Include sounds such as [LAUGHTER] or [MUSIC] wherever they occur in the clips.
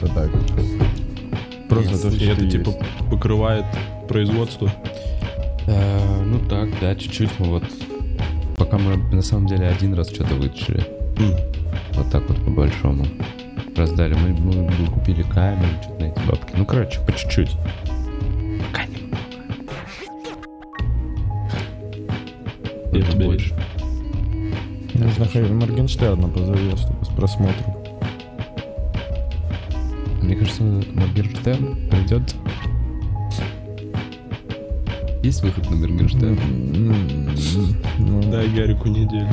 просто так. Просто то, что это типа покрывает производство. Э, ну так, да, чуть-чуть мы вот... Пока мы на самом деле один раз что-то вытащили. Вот так вот по-большому. Раздали. Мы, мы купили камеру, что-то на эти бабки. Ну, короче, по чуть-чуть. Пока не Я Нужно тебя больше. Нужно Моргенштерна позови, чтобы с просмотром. Мне кажется, Моргенштерн придет. Есть выход на Моргенштерн? Ну, Дай Гарику неделю.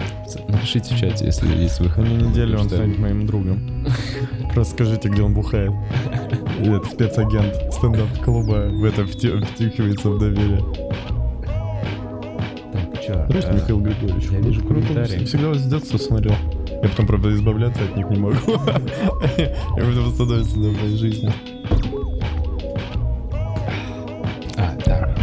Напишите в чате, если есть выход. На неделю он станет моим другом. [LAUGHS] Просто скажите, где он бухает. Это спецагент стендап-клуба в это втюхивается в доверие. Так, чё? Просто э, Михаил Григорьевич. я вижу Круто, комментарии. Всегда вас с детства смотрел. Я потом, правда, избавляться от них не могу. [LAUGHS] И потом становится на моей жизни. А, так.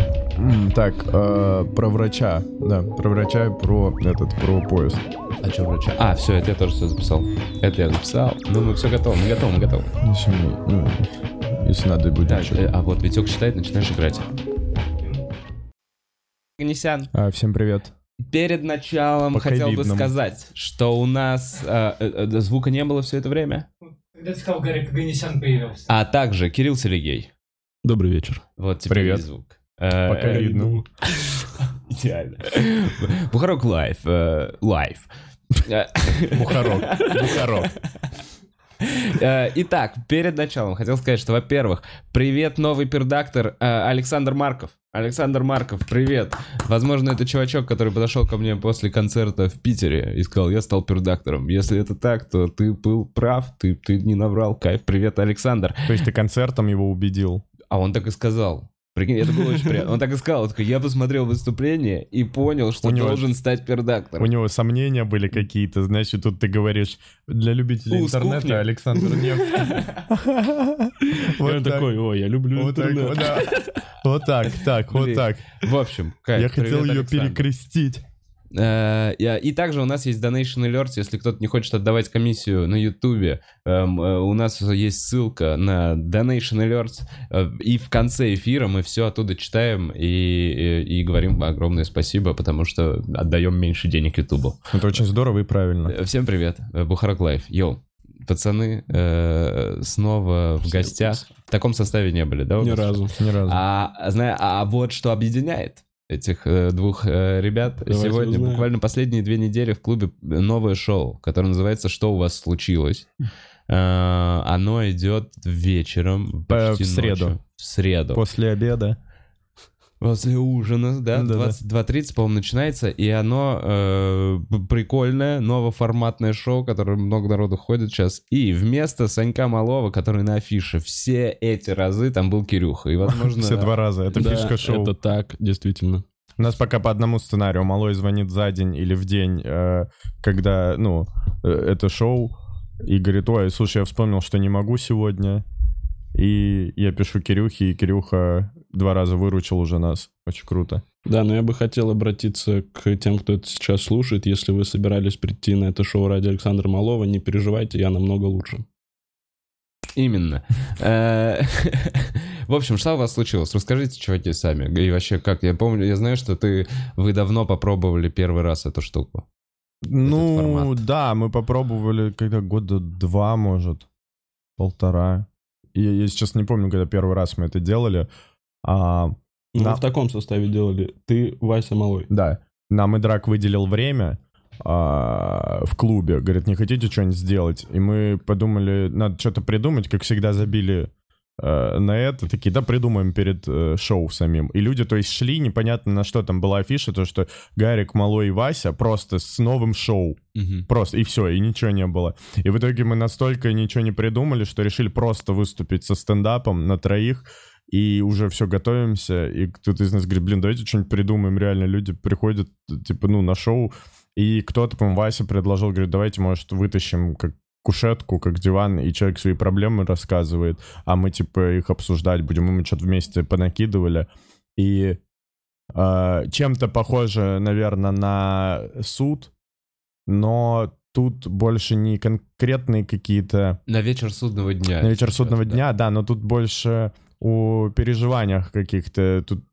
Так, э, про врача. Да, про врача и про этот, про поезд. А что врача? А, все, это я тоже все записал. Это я записал. Ну, мы все готовы, мы готовы, мы готовы. Если, мы- ну, если надо будет Так, э, а вот Витек читает, начинаешь играть. Ганесян, А, всем привет. Перед началом По хотел бы сказать, что у нас э, э, э, звука не было все это время. Когда ты сказал, Гарик Оганисян появился. А также Кирилл Селегей. Добрый вечер. Вот теперь Привет. есть звук. Э, По э, ковидному. [LAUGHS] Идеально. Бухарог Live. э, Live. Бухарог. Бухарог. Э, Итак, перед началом хотел сказать, что, во-первых, привет, новый пердактор э, Александр Марков. Александр Марков, привет. Возможно, это чувачок, который подошел ко мне после концерта в Питере и сказал, я стал пердактором. Если это так, то ты был прав, ты, ты не наврал. Кайф, привет, Александр. То есть ты концертом его убедил? А он так и сказал. Прикинь, это было очень приятно. Он так и сказал, такой, я посмотрел выступление и понял, что У него- должен стать У пердактором. него сомнения были какие-то, и тут ты говоришь, для любителей У, интернета кухни. Александр Невский. [LAUGHS] Вот такой, ой, я люблю интернет. вот, так, так, вот так. В общем, Я хотел ее перекрестить. Э, И также у нас есть Donation Alerts, если кто-то не хочет отдавать комиссию на Ютубе, эм, э, у нас есть ссылка на Donation Alerts, э, и в конце эфира мы все оттуда читаем и, и, и говорим огромное спасибо, потому что отдаем меньше денег Ютубу. Это очень здорово и правильно. Всем привет, Бухарог Live, yo. Пацаны э, снова в гостях. В таком составе не были, да? Ни разу. Ни разу. А, зна- а вот что объединяет этих э, двух э, ребят. Давайте Сегодня, узнаем. буквально последние две недели в клубе новое шоу, которое называется «Что у вас случилось?». Э, оно идет вечером, Э, почти в среду. ночью. В среду. После обеда. После ужина, да, Да-да. 22.30, по-моему, начинается, и оно э, прикольное, новоформатное шоу, которое много народу ходит сейчас. И вместо Санька Малова, который на афише, все эти разы там был Кирюха. И, возможно... Все два раза. Это Да, фишка шоу. Это так, действительно. У нас пока по одному сценарию. Малой звонит за день или в день, э, когда, ну, э, это шоу, и говорит, ой, слушай, я вспомнил, что не могу сегодня. И я пишу Кирюхе, и Кирюха два раза выручил уже нас. Очень круто. Да, но я бы хотел обратиться к тем, кто это сейчас слушает. Если вы собирались прийти на это шоу ради Александра Малова, не переживайте, я намного лучше. Именно. [LAUGHS] Э, В общем, что у вас случилось? Расскажите, чуваки, сами. И вообще, как? Я помню, я знаю, что ты, вы давно попробовали первый раз эту штуку. Ну, да, мы попробовали когда года два, может, полтора. Я, я сейчас не помню, когда первый раз мы это делали. А, Ну, Да. в таком составе делали. Ты, Вася Малой. Да. Нам и Драк выделил время а, в клубе. Говорит, не хотите что-нибудь сделать? И мы подумали, надо что-то придумать. Как всегда, забили на это. Такие, да, придумаем перед э, шоу самим. И люди, то есть, шли, непонятно на что там была афиша, то, что Гарик, Малой и Вася просто с новым шоу. Просто, и все, и ничего не было. И в итоге мы настолько ничего не придумали, что решили просто выступить со стендапом на троих, и уже все готовимся, и кто-то из нас говорит, блин, давайте что-нибудь придумаем, реально люди приходят, типа, ну, на шоу, и кто-то, по-моему, Вася предложил, говорит, давайте, может, вытащим как кушетку, как диван, и человек свои проблемы рассказывает, а мы, типа, их обсуждать будем, и мы что-то вместе понакидывали, и э, чем-то похоже, наверное, на суд, но тут больше не конкретные какие-то На вечер судного дня. на вечер судного да. дня, да, но тут больше о переживаниях каких-то, тут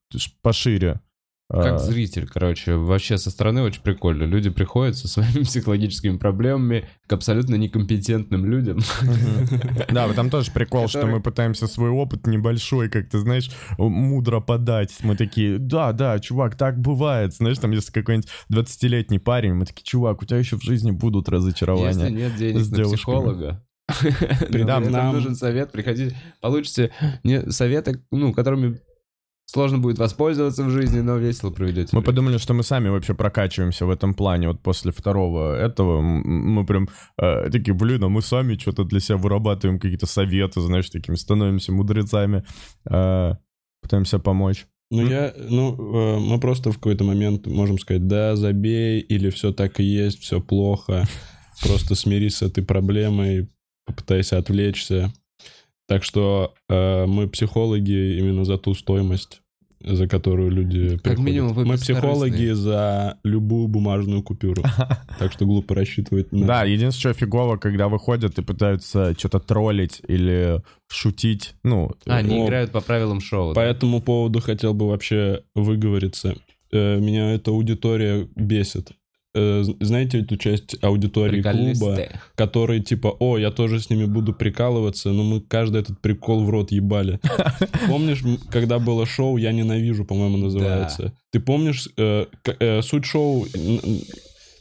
пошире. Как А, зритель, короче, вообще со стороны очень прикольно. Люди приходят со своими [LAUGHS] психологическими проблемами к абсолютно некомпетентным людям. Да, вот там тоже прикол, что мы пытаемся свой опыт небольшой, как ты знаешь, мудро подать. Мы такие, да, да, чувак, так бывает. Знаешь, там если какой-нибудь 20-летний парень, мы такие, чувак, у тебя еще в жизни будут Если разочарования. нет денег на психолога, При [LAUGHS] да, этом нам нам- нужен совет, приходите, получите не советы, ну, которыми сложно будет воспользоваться в жизни, но весело проведете. Мы время. подумали, что мы сами вообще прокачиваемся в этом плане. Вот после второго этого мы прям э, такие, блин, а мы сами что-то для себя вырабатываем, какие-то советы, знаешь, такими становимся мудрецами, э, пытаемся помочь. Ну, М? я, ну, э, мы просто в какой-то момент можем сказать, да, забей, или все так и есть, все плохо, просто смирись с этой проблемой, попытайся отвлечься. Так что э, мы психологи именно за ту стоимость, за которую люди приходят. минимум вы мы психологи за любую бумажную купюру. [LAUGHS] Так что глупо рассчитывать на... Да, единственное, что фигово, когда выходят и пытаются что-то троллить или шутить, ну... А, они играют по правилам шоу. По этому поводу хотел бы вообще выговориться. Э, Меня эта аудитория бесит. Э, Знаете эту часть аудитории клуба, которые типа, о, я тоже с ними буду прикалываться, но мы каждый этот прикол в рот ебали. [LAUGHS] Помнишь, когда было шоу «Я ненавижу», по-моему, называется? Ты помнишь э, э, суть шоу?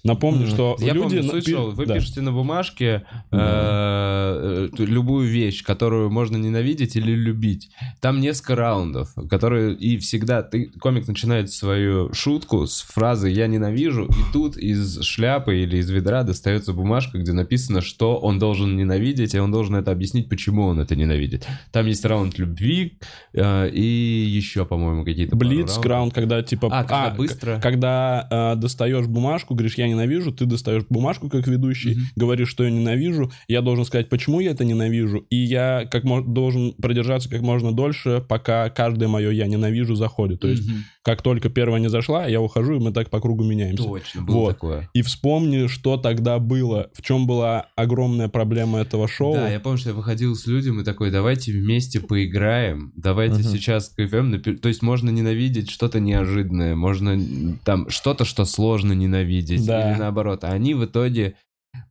Напомню, что Я люди... помню шоу. Вы да. пишете на бумажке э, э, любую вещь, которую можно ненавидеть или любить. Там несколько раундов, которые и всегда ты комик начинает свою шутку с фразы "я ненавижу", и тут из шляпы или из ведра достается бумажка, где написано, что он должен ненавидеть, и он должен это объяснить, почему он это ненавидит. Там есть раунд любви э, и еще, по-моему, какие-то Блиц, краунд, когда типа... А, когда к- быстро. Когда э, достаешь бумажку, говоришь, я ненавижу, ты достаешь бумажку как ведущий, Мгм. говоришь, что я ненавижу, я должен сказать, почему я это ненавижу, и я как должен продержаться как можно дольше, пока каждое мое я ненавижу заходит. То есть, Мгм. Как только первая не зашла, я ухожу, и мы так по кругу меняемся. Точно, было Вот. такое. И вспомни, что тогда было, в чем была огромная проблема этого шоу. Да, я помню, что я выходил с людям и такой, давайте вместе поиграем, давайте Мгм. сейчас кайфуем. Напи- То есть можно ненавидеть что-то неожиданное, можно там что-то, что сложно ненавидеть, Да. или наоборот. А они в итоге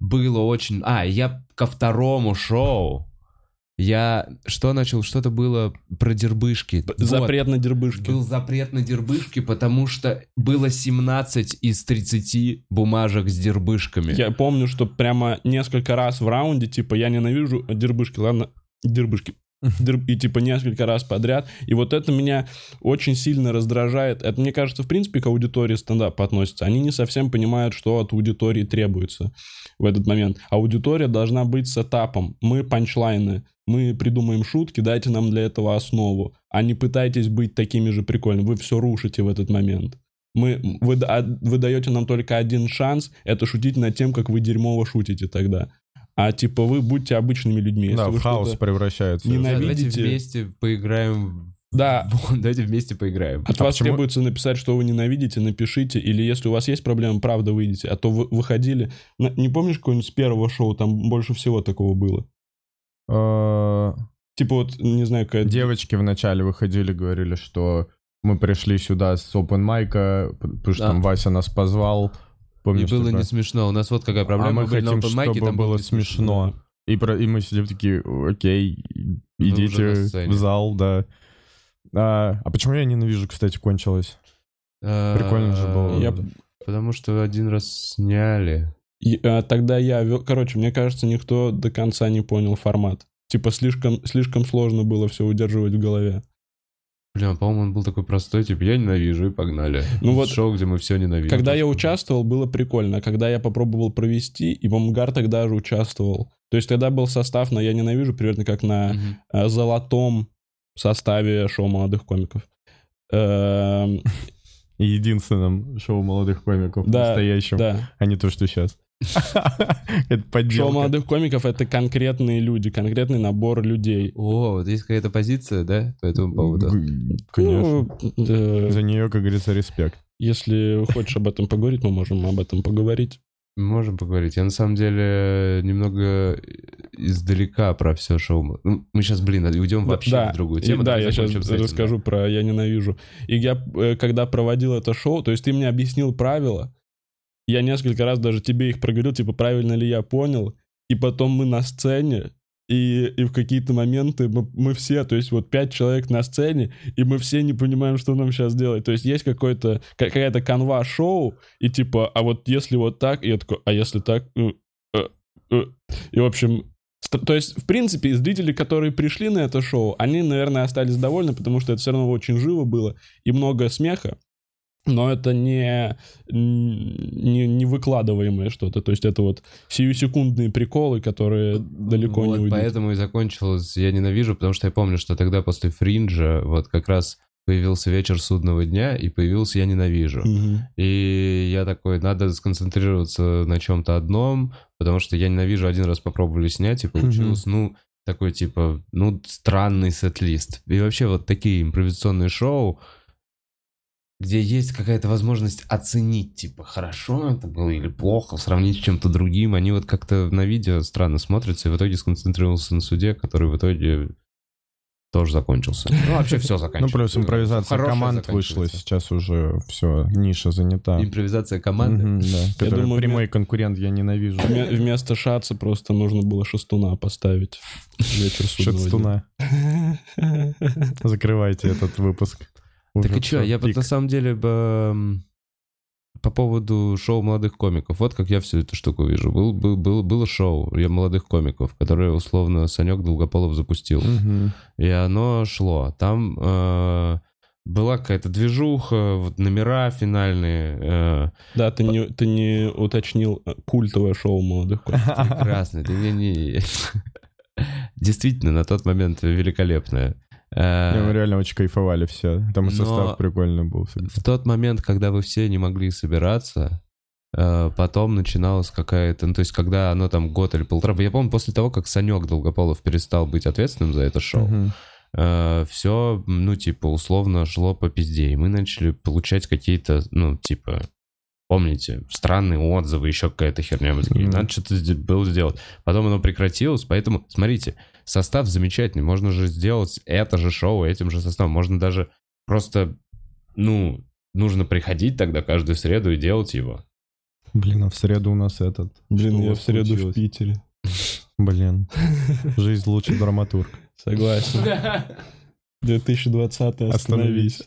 было очень... А, я ко второму шоу, я что начал, что-то было про дербышки. П- Вот. Запрет на дербышки. Был запрет на дербышки, потому что было 17 из 30 бумажек с дербышками. Я помню, что прямо несколько раз в раунде, типа, я ненавижу дербышки, ладно, дербышки. Дер- И типа несколько раз подряд. И вот это меня очень сильно раздражает. Это, мне кажется, в принципе, к аудитории стендапа относится. Они не совсем понимают, что от аудитории требуется в этот момент. Аудитория должна быть с этапом. Мы панчлайны, мы придумаем шутки, дайте нам для этого основу. А не пытайтесь быть такими же прикольными. Вы все рушите в этот момент. Мы, вы, да- вы даете нам только один шанс, это шутить над тем, как вы дерьмово шутите тогда. А типа вы будьте обычными людьми. Если Да, вы в хаос превращается. Не Да, Давайте ненавидите. вместе поиграем. Да, [LAUGHS] в- Давайте вместе поиграем. от А вас почему- требуется написать, что вы ненавидите, напишите. Или если у вас есть проблемы, правда, выйдите. А то вы выходили... Не помнишь какое-нибудь с первого шоу? Там больше всего такого было. Э, Типа вот, не знаю, какая... Девочки вначале выходили, говорили, что мы пришли сюда с open майка, потому что Да. там Вася нас позвал. И Помнишь, было такое? не смешно. У нас вот какая проблема. а мы на хотим, и чтобы там было не смешно. И, про- и мы сидим такие, окей, идите в зал, да. А, а почему я ненавижу, кстати, кончилось? А, Прикольно же было. Я- Потому что один раз сняли. И, а, тогда я... вел- Короче, мне кажется, никто до конца не понял формат. Типа слишком, слишком сложно было все удерживать в голове. Блин, а, по-моему, он был такой простой, типа, я ненавижу, и погнали. Ну вот, Шоу, где мы все ненавидим. Когда я участвовал, было прикольно. Когда я попробовал провести, и, по-моему, Гар тогда же участвовал. То есть тогда был состав на «Я ненавижу», примерно как на э, золотом составе шоу молодых комиков. Эм, [LAUGHS] И единственным шоу молодых комиков Да, настоящим, Да. а не то, что сейчас. [LAUGHS] Это Шоу подделка. молодых комиков — это конкретные люди, конкретный набор людей. О, вот есть какая-то позиция, да, по этому поводу? Конечно. Ну, э, За нее, как говорится, респект. если хочешь об этом поговорить, мы можем об этом поговорить. Можем поговорить. Я на самом деле немного издалека про все шоу. Ну, Мы сейчас, блин, уйдем вообще да, в другую и тему. да, давай я сейчас расскажу про «Я ненавижу». И я, э, когда проводил это шоу, то есть ты мне объяснил правила, я несколько раз даже тебе их проговорил, типа, правильно ли я понял, и потом мы на сцене, и, и в какие-то моменты мы, мы все, то есть вот пять человек на сцене, и мы все не понимаем, что нам сейчас делать. То есть есть какой-то, ка- какая-то канва шоу, и типа, а вот если вот так, и я такой, а если так? Э, э, э». И, в общем, то есть, в принципе, зрители, которые пришли на это шоу, они, наверное, остались довольны, потому что это все равно очень живо было, и много смеха. Но это не, не, не выкладываемое что-то. То есть это вот сиюсекундные приколы, которые далеко Вот не уйдут. поэтому и закончилось «Я ненавижу», потому что я помню, что тогда после «Фринджа» вот как раз появился «Вечер судного дня» и появился «Я ненавижу». Мгм. И я такой, надо сконцентрироваться на чем-то одном, потому что «Я ненавижу» один раз попробовали снять, и получилось, ну, такой типа, ну, странный сет-лист. И вообще вот такие импровизационные шоу, где есть какая-то возможность оценить, типа, хорошо это было или плохо, сравнить с чем-то другим, они вот как-то на видео странно смотрятся, и в итоге сконцентрировался на суде, который в итоге тоже закончился. Ну, вообще все [LAUGHS] Ну, заканчивается. плюс импровизация команд вышла, сейчас уже все, ниша занята. Импровизация команды. Да, который думаю, прямой конкурент, я ненавижу. Вме- Вместо шаца просто нужно было шестуна поставить. Вечер судного дня. [LAUGHS] Закрывайте этот выпуск. Так и что, я вот на самом деле бы по поводу шоу молодых комиков, вот как я всю эту штуку вижу. Был, был, был- было шоу я молодых комиков, которое условно Санек Долгополов запустил. Мгм. И оно шло. Там э, была какая-то движуха, вот номера финальные. э, Да, ты не, ты не уточнил э, культовое шоу молодых комиков. [LAUGHS] прекрасные. Ты не- не- [LAUGHS] Действительно, на тот момент великолепное. Э, Не, Мы реально очень кайфовали все. Там и состав прикольный был всегда. в тот момент, когда вы все не могли собираться, э, потом начиналась какая-то, ну, то есть, когда оно там год или полтора, я помню, после того, как Санек Долгополов перестал быть ответственным за это шоу, Мгм. все, ну, типа, условно шло по пизде, и мы начали получать какие-то, ну, типа, помните, странные отзывы, еще какая-то херня, мы такие, надо что-то было сделать. Потом оно прекратилось, поэтому, смотрите, состав замечательный, можно же сделать это же шоу этим же составом, можно даже просто, ну, нужно приходить тогда каждую среду и делать его. Блин, а в среду у нас этот... Блин, я в среду в случилось? Питере. Блин. [LAUGHS] Жизнь лучше драматург. Согласен. [LAUGHS] 2020 остановись.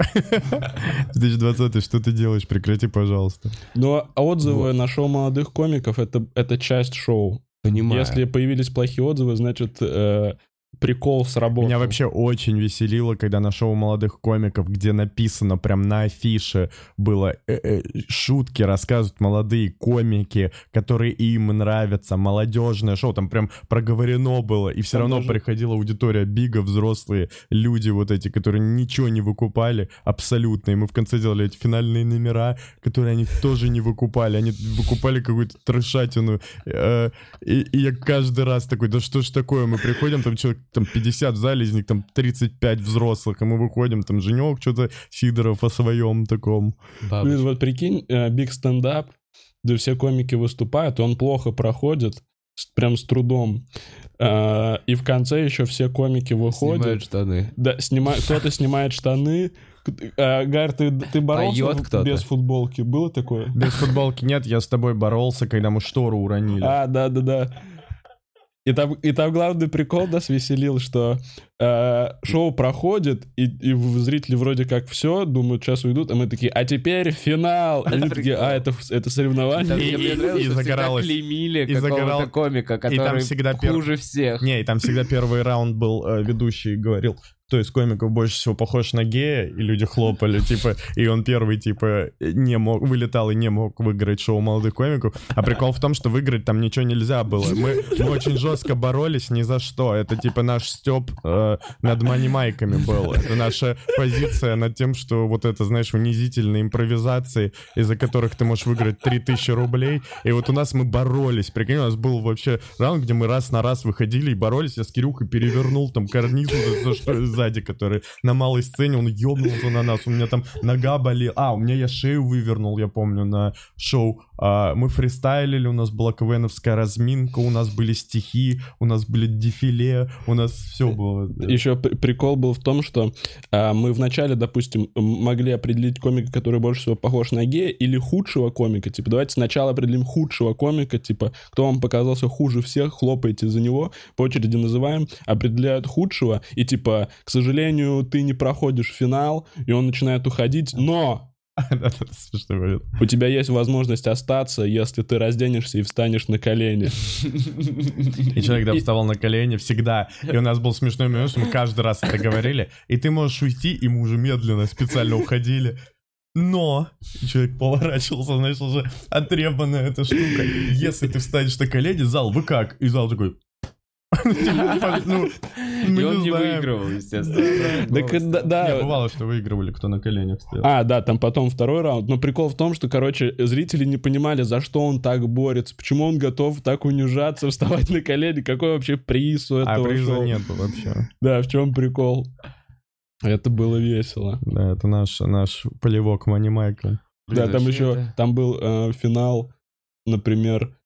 2020 что ты делаешь? Прекрати, пожалуйста. Но отзывы на шоу молодых комиков это, это часть шоу. Понимаю. Если появились плохие отзывы, значит э, прикол сработал. Меня вообще очень веселило, когда на шоу молодых комиков, где написано прям на афише было э, э, шутки рассказывают молодые комики, которые им нравятся, молодежное шоу, там прям проговорено было, и все Там равно даже- приходила аудитория Бига, взрослые люди вот эти, которые ничего не выкупали абсолютно, и мы в конце делали эти финальные номера, которые они тоже не выкупали, они выкупали какую-то трешатину, э, и, и я каждый раз такой, да что ж такое, мы приходим, там человек там 50 в зале, из них там 35 взрослых, и мы выходим, там Женек что-то, Сидоров о своем таком. Бабочка. Блин, вот прикинь, биг стендап, где все комики выступают, он плохо проходит, прям с трудом. А, и в конце еще все комики выходят. Снимают штаны. Да, снимает, кто-то снимает штаны. А, Гар, ты, ты боролся без футболки? Было такое? Без футболки нет, я с тобой боролся, когда мы штору уронили. А, да-да-да. И там, и там главный прикол нас веселил, что э, шоу проходит, и, и зрители вроде как все, думают, сейчас уйдут, а мы такие, а теперь финал. И они такие, а, это, это соревнование? Там И- и- и всегда загоралось. клеймили И загорал- комика, там который всегда пер- хуже всех. Не, и там всегда первый раунд был э, ведущий говорил, кто из комиков больше всего похож на гея, и люди хлопали, типа, и он первый, типа, не мог, вылетал и не мог выиграть шоу молодых комиков. А прикол в том, что выиграть там ничего нельзя было. Мы, мы очень жестко боролись ни за что. Это, типа, наш степ э, над манимайками был. Это наша позиция над тем, что вот это, знаешь, унизительные импровизации, из-за которых ты можешь выиграть 3000 рублей. И вот у нас мы боролись. Прикинь, у нас был вообще раунд, где мы раз на раз выходили и боролись. Я с Кирюхой перевернул там карниз за, за сзади, который на малой сцене, он ёбнулся на нас, у меня там нога болела. А, у меня я шею вывернул, я помню, на шоу. А, мы фристайлили, у нас была КВНовская разминка, у нас были стихи, у нас были дефиле, у нас все было. Еще прикол был в том, что а, мы вначале, допустим, могли определить комика, который больше всего похож на гея, или худшего комика. Типа, давайте сначала определим худшего комика, типа, кто вам показался хуже всех, хлопайте за него, по очереди называем, определяют худшего, и типа, к сожалению, ты не проходишь финал, и он начинает уходить, но [LAUGHS] у тебя есть возможность остаться, если ты разденешься и встанешь на колени. [LAUGHS] И человек, да, вставал на колени всегда. И у нас был смешной момент, что мы каждый раз это говорили. И ты можешь уйти, и мы уже медленно, специально уходили. Но человек поворачивался, знаешь, уже отребанная эта штука. Если ты встанешь на колени, зал, вы как? И зал такой... Ну, И он не выигрывал, естественно. Э, да. Не, бывало, что выигрывали, кто на коленях стоял. А, да, там потом второй раунд. Но прикол в том, что, короче, зрители не понимали, за что он так борется, почему он готов так унижаться, [LAUGHS] вставать на колени, какой вообще приз у А этого приза шоу. нету вообще. Да, в чем прикол? Это было весело. Да, это наш, наш полевок Мани Майкл. да, там еще, там был э, финал, например,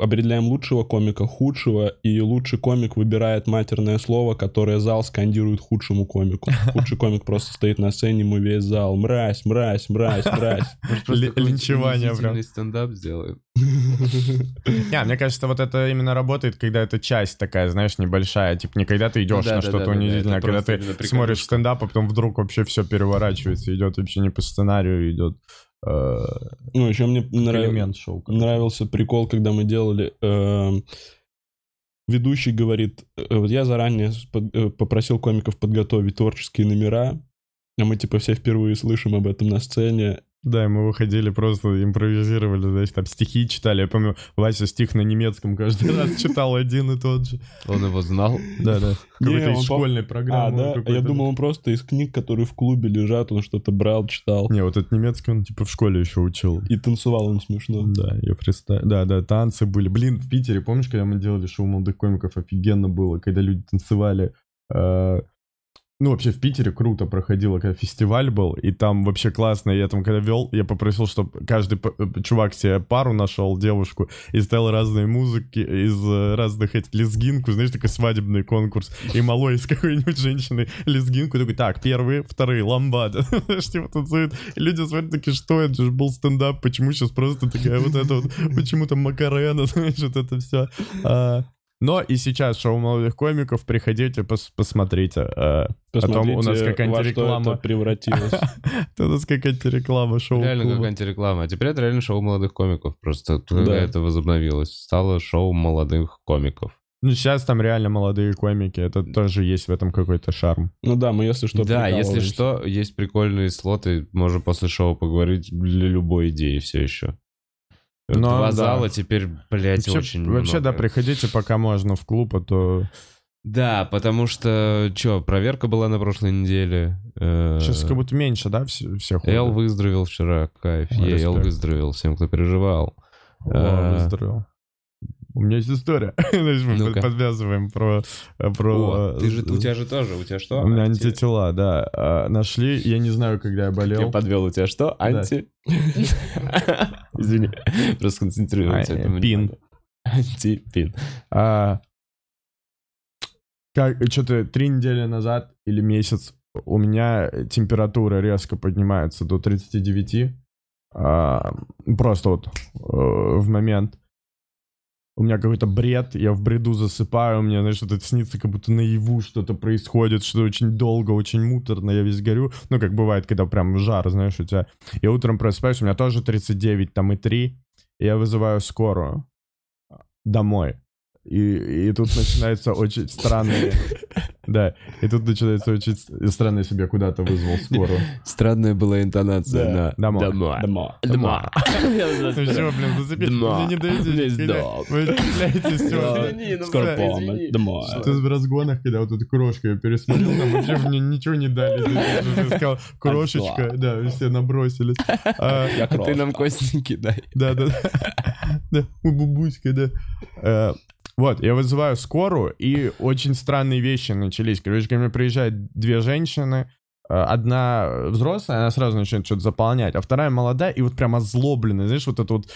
определяем лучшего комика, худшего, и лучший комик выбирает матерное слово, которое зал скандирует худшему комику. Худший комик просто стоит на сцене, ему весь зал «Мразь, мразь, мразь, мразь». [LAUGHS] Линчевание прям. стендап сделаем. [LAUGHS] Не, мне кажется, вот это именно работает, когда это часть такая, знаешь, небольшая. Типа не когда ты идешь на что-то унизительное, а когда ты смотришь стендап, а потом вдруг вообще все переворачивается, идет вообще не по сценарию, идет Ну, еще мне нрав- шоу. нравился прикол, когда мы делали... эм, ведущий говорит, э, вот я заранее э, попросил комиков подготовить творческие номера, а мы типа все впервые слышим об этом на сцене. Да, и мы выходили, просто импровизировали, знаешь, там стихи читали. Я помню, Вася стих на немецком каждый раз читал один и тот же. Он его знал. Да, да. [LAUGHS] Какой-то он из школьной программы. да? А какой-то. Я думал, он просто из книг, которые в клубе лежат, он что-то брал, читал. Не, вот этот немецкий он типа в школе еще учил. И танцевал он смешно. Да, я фристайл. Да, да, танцы были. Блин, в Питере, помнишь, когда мы делали шоу молодых комиков, офигенно было, когда люди танцевали. Ну, вообще в Питере круто проходило, когда фестиваль был, и там вообще классно. Я там, когда вел, я попросил, чтобы каждый э, чувак себе пару нашел, девушку, и ставил разные музыки из э, разных этих лезгинку, знаешь, такой свадебный конкурс. И малой из какой-нибудь женщины лезгинку, такой, так, первые, вторые, ламбада. [LAUGHS] Типа танцуют. Люди смотрят, такие, что это же был стендап, почему сейчас просто такая вот это вот, почему там Макарена, [LAUGHS] знаешь, вот это все. Но и сейчас шоу молодых комиков, приходите, пос- посмотрите. а, Потом у нас Посмотрите, что реклама. это превратилось. [LAUGHS] У нас какая-то реклама шоу Реально клуба. какая-нибудь реклама. А теперь это реально шоу молодых комиков. Просто это возобновилось. Стало шоу молодых комиков. Ну, сейчас там реально молодые комики, это тоже есть в этом какой-то шарм. Ну да, мы если что да, если что, есть прикольные слоты. Можно после шоу поговорить для любой идеи все еще. Ну, Два да. зала теперь, блядь, Вообще, очень вообще, да, приходите, пока можно в клуб, а то Да, потому что, что, проверка была на прошлой неделе. э, сейчас как будто меньше, да, все, всех Эл выздоровел вчера, кайф. Ой, Е, Эл респект. выздоровел, всем, кто переживал. О, э, выздоровел. У меня есть история. [LAUGHS] Знаешь, мы Ну-ка. подвязываем про... про О, ты же, у тебя же тоже, у тебя что? У меня Анти- антитела, да. а, Нашли, я не знаю, когда я Я болел. подвел, у тебя что? Анти... [LAUGHS] Извини, просто концентрируемся. Это мы не пин. Антипин. А, как, что-то три недели назад или месяц у меня температура резко поднимается до 39. А, просто вот э, в момент. У меня какой-то бред, я в бреду засыпаю, мне, знаешь, что-то снится, как будто наяву что-то происходит, что очень долго, очень муторно, я весь горю. Ну, как бывает, когда прям жар, знаешь, у тебя. Я утром просыпаюсь, у меня тоже 39, там и 3, и я вызываю скорую домой. И, и тут начинается очень странные... Да, и тут начинается очень странно, если бы я куда-то вызвал скорую. Странная была интонация Да. на Домой. «домой». Дома. Дома. Ну все, блин, зацепили. Дома. Мне не дом. Вы стреляете, все. Скоро помощь. Дома. Что в разгонах, когда вот эту крошку я пересмотрел, там вообще мне ничего не дали. Уже сказал, крошечка, да, все набросились. А, Я А ты нам крошка. костеньки дай. Да, да, да. Да, у бубуська, да. Вот, я вызываю скорую, и очень странные вещи начались. Короче, ко мне приезжают две женщины, э, одна взрослая, она сразу начинает что-то заполнять, а вторая молодая и вот прям озлобленная, знаешь, вот это вот,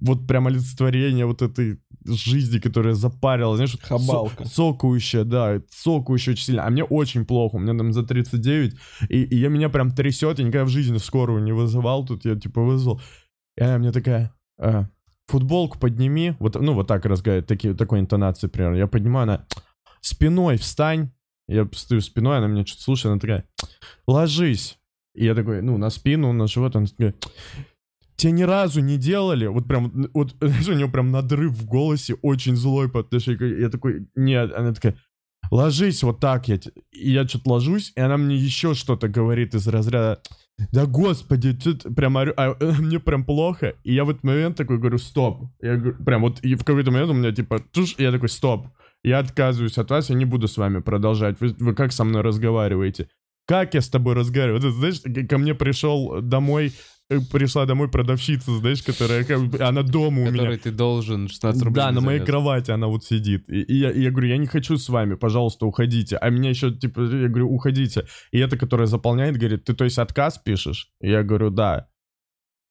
вот прям олицетворение вот этой жизни, которая запарила, знаешь, вот Хабалка. со- цокающая, да, цокающая очень сильно, а мне очень плохо, у меня там за 39, и, и я меня прям трясет, я никогда в жизни скорую не вызывал, тут я типа вызвал, и она мне такая, «А, футболку подними, вот, ну, вот так разговаривает, такие, такой интонации, примерно. Я поднимаю, она, спиной встань. Я стою спиной, она меня что-то слушает, она такая, ложись. И я такой, ну, на спину, на живот, она такая, тебе ни разу не делали, вот прям, вот, [LAUGHS] у нее прям надрыв в голосе, очень злой по отношению, к- я такой, нет, она такая, ложись вот так, я, те-». и я что-то ложусь, и она мне еще что-то говорит из разряда, да господи, ты прям орё- а, э, мне прям плохо. И я в этот момент такой говорю, стоп. Я говорю, прям вот и в какой-то момент у меня типа, туш, я такой, стоп. Я отказываюсь от вас, я не буду с вами продолжать. Вы, вы как со мной разговариваете? Как я с тобой разговариваю? Вот знаешь, ко- мне пришел домой, пришла домой продавщица, знаешь, которая, она дома у меня. Который ты должен 16 рублей Да, на моей кровати она вот сидит. И, и я, и я говорю, я не хочу с вами, пожалуйста, уходите. А меня еще, типа, я говорю, уходите. И эта, которая заполняет, говорит, ты, то есть, отказ пишешь? И я говорю, да.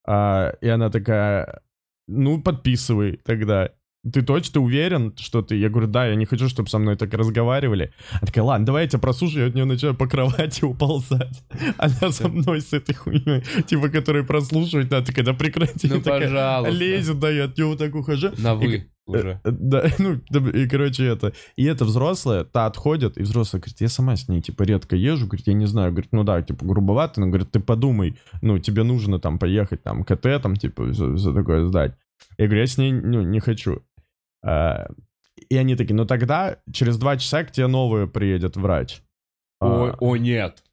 А, и она такая, ну, подписывай тогда. Ты точно уверен, что ты... Я говорю, да, я не хочу, чтобы со мной так разговаривали. Она такая, ладно, давай я тебя прослушаю, я от нее начинаю по кровати [LAUGHS] уползать. Она со мной с этой хуйней, типа, которая прослушивать надо, такая, да прекрати. Ну, Такая, пожалуйста. Лезет, да, я от нее вот так ухожу. На И вы уже. Э, Да, [LAUGHS] ну, и, короче, это... И это взрослая, та отходит, и взрослая говорит, я сама с ней, типа, редко езжу, говорит, я не знаю, говорит, ну да, типа, грубовато, но, говорит, ты подумай, ну, тебе нужно там поехать, там, КТ, там, типа, за, за такое сдать. Я говорю, я с ней, ну, не хочу. А, и они такие, ну, тогда через два часа к тебе новый приедет врач. О, А, о, нет.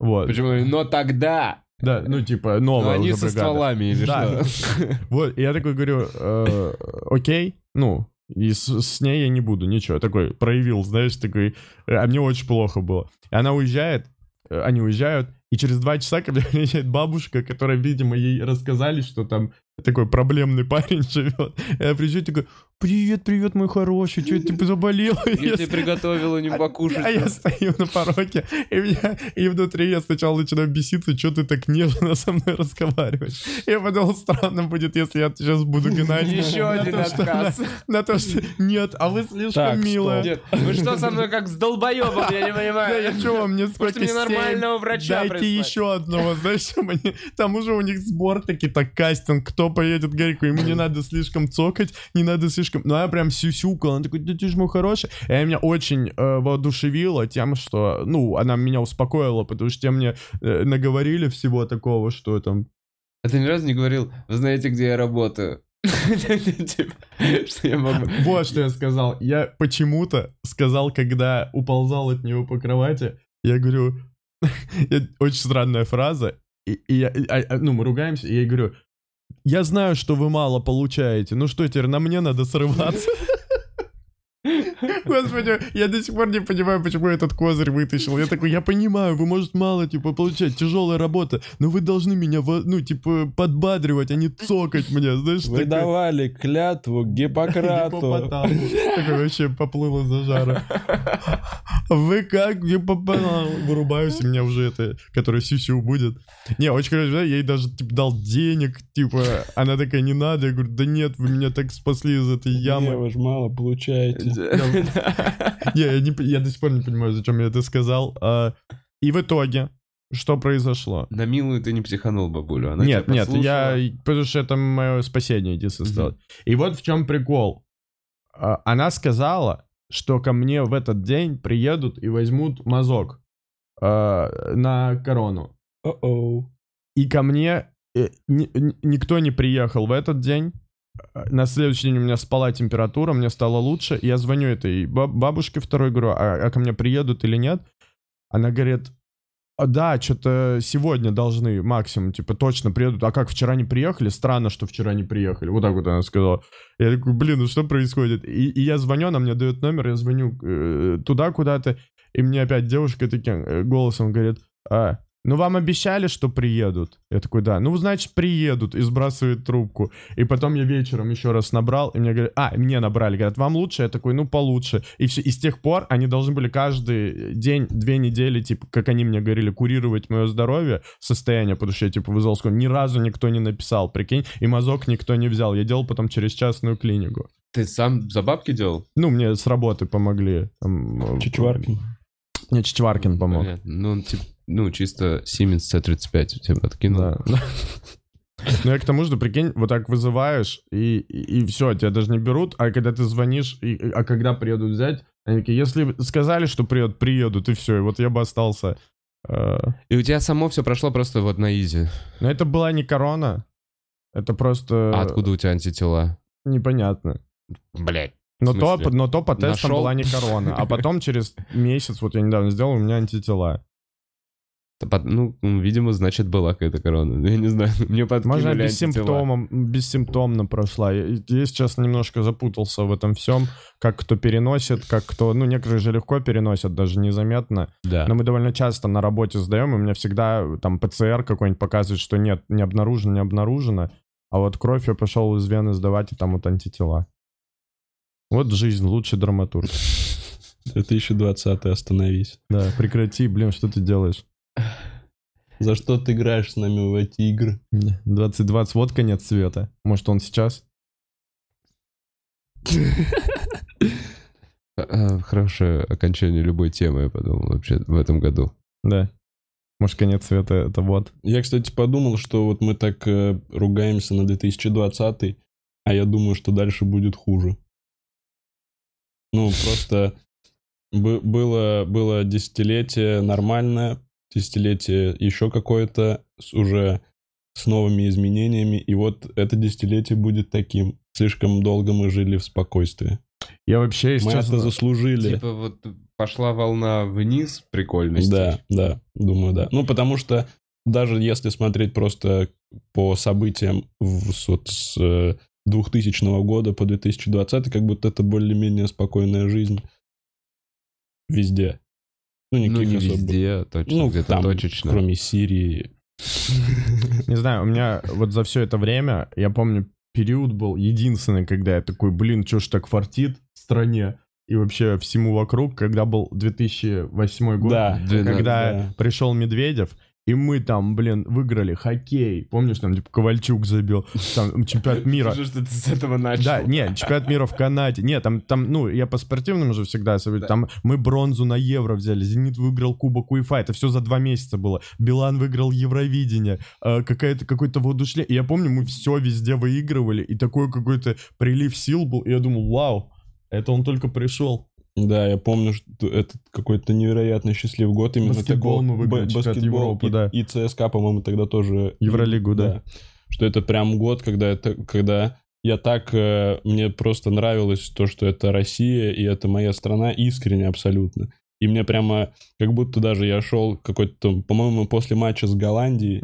вот. Почему? Но тогда. Да, ну, типа, Ну, новая они уже со бригада. стволами или Да. что? [LAUGHS] Вот, и я такой говорю, э, окей, ну, и с, с ней я не буду, ничего. Я такой проявил, знаешь, такой, э, а мне очень плохо было. И она уезжает, э, они уезжают, и через два часа ко мне [LAUGHS] приезжает бабушка, которая, видимо, ей рассказали, что там такой проблемный [LAUGHS] парень живет. Я приезжаю, такой, привет, привет, мой хороший, что ты заболел? Я тебе приготовила не покушать. а я стою на пороге, и, меня, и внутри я сначала начинаю беситься, что ты так нежно со мной разговариваешь. Я подумал, странно будет, если я сейчас буду гнать. Еще один отказ. На, то, что нет, а вы слишком милая. вы что со мной как с долбоебом, я не Да, я понимаю. чего, мне сколько мне нормального врача Дайте еще одного, знаешь. Там уже у них сбор таки так кастинг, кто поедет Гарику, ему не надо слишком цокать, не надо слишком... Ну, я прям сюсюкал, она такой, да ты ж мой хороший. И она меня очень э, воодушевила тем, что... Ну, она меня успокоила, потому что те мне э, наговорили всего такого, что там... А ты ни разу не говорил, вы знаете, где я работаю? [LAUGHS] Типа, Что я могу... Вот что я сказал. Я почему-то сказал, когда уползал от него по кровати, я говорю... [LAUGHS] Очень странная фраза. И, и я, и- а, ну, мы ругаемся, и я говорю, я знаю, что вы мало получаете. Ну что, теперь на мне надо срываться? [LAUGHS] Господи, я до сих пор не понимаю, почему я этот козырь вытащил. Я такой, я понимаю, вы, может, мало, типа, получать, тяжелая работа, но вы должны меня, ну, типа, подбадривать, а не цокать мне, знаешь, Вы такой- давали клятву Гиппократу. Такой вообще поплыл из-за жара. Вы как гиппопотам? Вырубаюсь, и меня уже это, который сюсю будет. Не, очень хорошо, да, я ей даже типа, дал денег, типа, она такая, не надо. Я говорю, да нет, вы меня так спасли из этой Не, ямы. вы ж мало получаете. Не, я, до сих пор не понимаю, зачем я это сказал. А, И в итоге, что произошло? На милую ты не психанул бабулю. Она нет, нет, я... Потому что это мое спасение единственное стало. И вот в чем прикол. А, Она сказала, что ко мне в этот день приедут и возьмут мазок а, на корону. И ко мне э, ни- ни- никто не приехал в этот день. На следующий день у меня спала температура, мне стало лучше. Я звоню этой баб- бабушке второй, говорю, а, а ко мне приедут или нет? Она говорит, «А, да, что-то сегодня должны максимум, типа, точно приедут. А как, вчера не приехали? Странно, что вчера не приехали. Вот так вот она сказала. Я такой, блин, ну что происходит? И, и я звоню, она мне дает номер, я звоню э, туда куда-то, и мне опять девушка таким э, голосом говорит, а, ну вам обещали, что приедут? Я такой, да. Ну, значит, приедут и сбрасывает трубку. И потом я вечером еще раз набрал, и мне говорят, а, мне набрали, говорят, вам лучше? Я такой, ну, получше. И все, и с тех пор они должны были каждый день, две недели, типа, как они мне говорили, курировать мое здоровье, состояние, потому что я, типа, вызвал скорую. Ни разу никто не написал, прикинь, и мазок никто не взял. Я делал потом через частную клинику. Ты сам за бабки делал? Ну, мне с работы помогли. Э, Чичваркин. Мне Чичваркин помог. Понятно. Ну, он, типа, ну, чисто Siemens C35 тебе откинул. Да. Ну, я к тому, что, прикинь, вот так вызываешь, и, и, все, тебя даже не берут, а когда ты звонишь, и, и- а когда приедут взять, они такие, если сказали, что приедут, приедут, и все, и вот я бы остался. э, И у тебя само все прошло просто вот на изи. Но это была не корона, это просто А откуда у тебя антитела? непонятно. Блять. Но то, но то по тестам Нашел? была не корона, а потом через месяц, вот я недавно сделал, у меня антитела. Ну, видимо, значит, была какая-то корона. Ну, Я не знаю, [LAUGHS] мне подкинули антитела. симптомов, бессимптомно прошла. Я, я сейчас немножко запутался в этом всем, как кто переносит, как кто... Ну, некоторые же легко переносят, даже незаметно. Да. Но мы довольно часто на работе сдаем, и у меня всегда там ПЦР какой-нибудь показывает, что нет, не обнаружено, не обнаружено. А вот кровь я пошел из вены сдавать, и там вот антитела. Вот жизнь, лучший драматург. [LAUGHS] 2020 остановись. Да, прекрати, блин, что ты делаешь? За что ты играешь с нами в эти игры? 2020, вот конец света. Может, он сейчас? [LAUGHS] А, а, Хорошее окончание любой темы, я подумал, вообще, в этом году. Да. Может, конец света это вот. Я, кстати, подумал, что вот мы так э, ругаемся на 2020, а я думаю, что дальше будет хуже. Ну, просто [LAUGHS] бы- было, было десятилетие нормальное, десятилетие еще какое-то с- уже с новыми изменениями, и вот это десятилетие будет таким. Слишком долго мы жили в спокойствии. Я вообще, если Мы честно, это заслужили. Типа вот пошла волна вниз прикольности. Да, да, думаю, да. Ну, потому что даже если смотреть просто по событиям в- с, вот с э, 2000 года по 2020, как будто это более-менее спокойная жизнь везде. Ну, Ну, никаких не особо- везде, точно, Ну, где-то там, точечно. кроме Сирии. [LAUGHS] Не знаю, у меня вот за все это время, я помню, период был единственный, когда я такой, блин, чё ж так фартит в стране и вообще всему вокруг, когда был 2008 год, Да, когда да. пришел Медведев, и мы там, блин, выиграли хоккей. Помнишь, там, типа, Ковальчук забил, там, чемпионат [LAUGHS] мира. Скажи, что ты с этого начал. Да, нет, чемпионат мира в Канаде. Нет, там, там, ну, я по спортивному же всегда, особенно, там мы бронзу на Евро взяли, Зенит выиграл Кубок УЕФА, это все за два месяца было. Билан выиграл Евровидение, э, какая-то, какой-то воодушевление. И я помню, мы все везде выигрывали, и такой какой-то прилив сил был, и я думал, вау, это он только пришел. Да, я помню, что это какой-то невероятно счастливый год. Именно Баскетбол такого- мы выиграли, баскетбол Европы, и, да. И ЦСКА, по-моему, тогда тоже... Евролигу, да. Что это прям год, когда это, когда я так, э, мне просто нравилось то, что это Россия, и это моя страна, искренне абсолютно. И мне прямо, как будто даже я шел какой-то, по-моему, после матча с Голландией,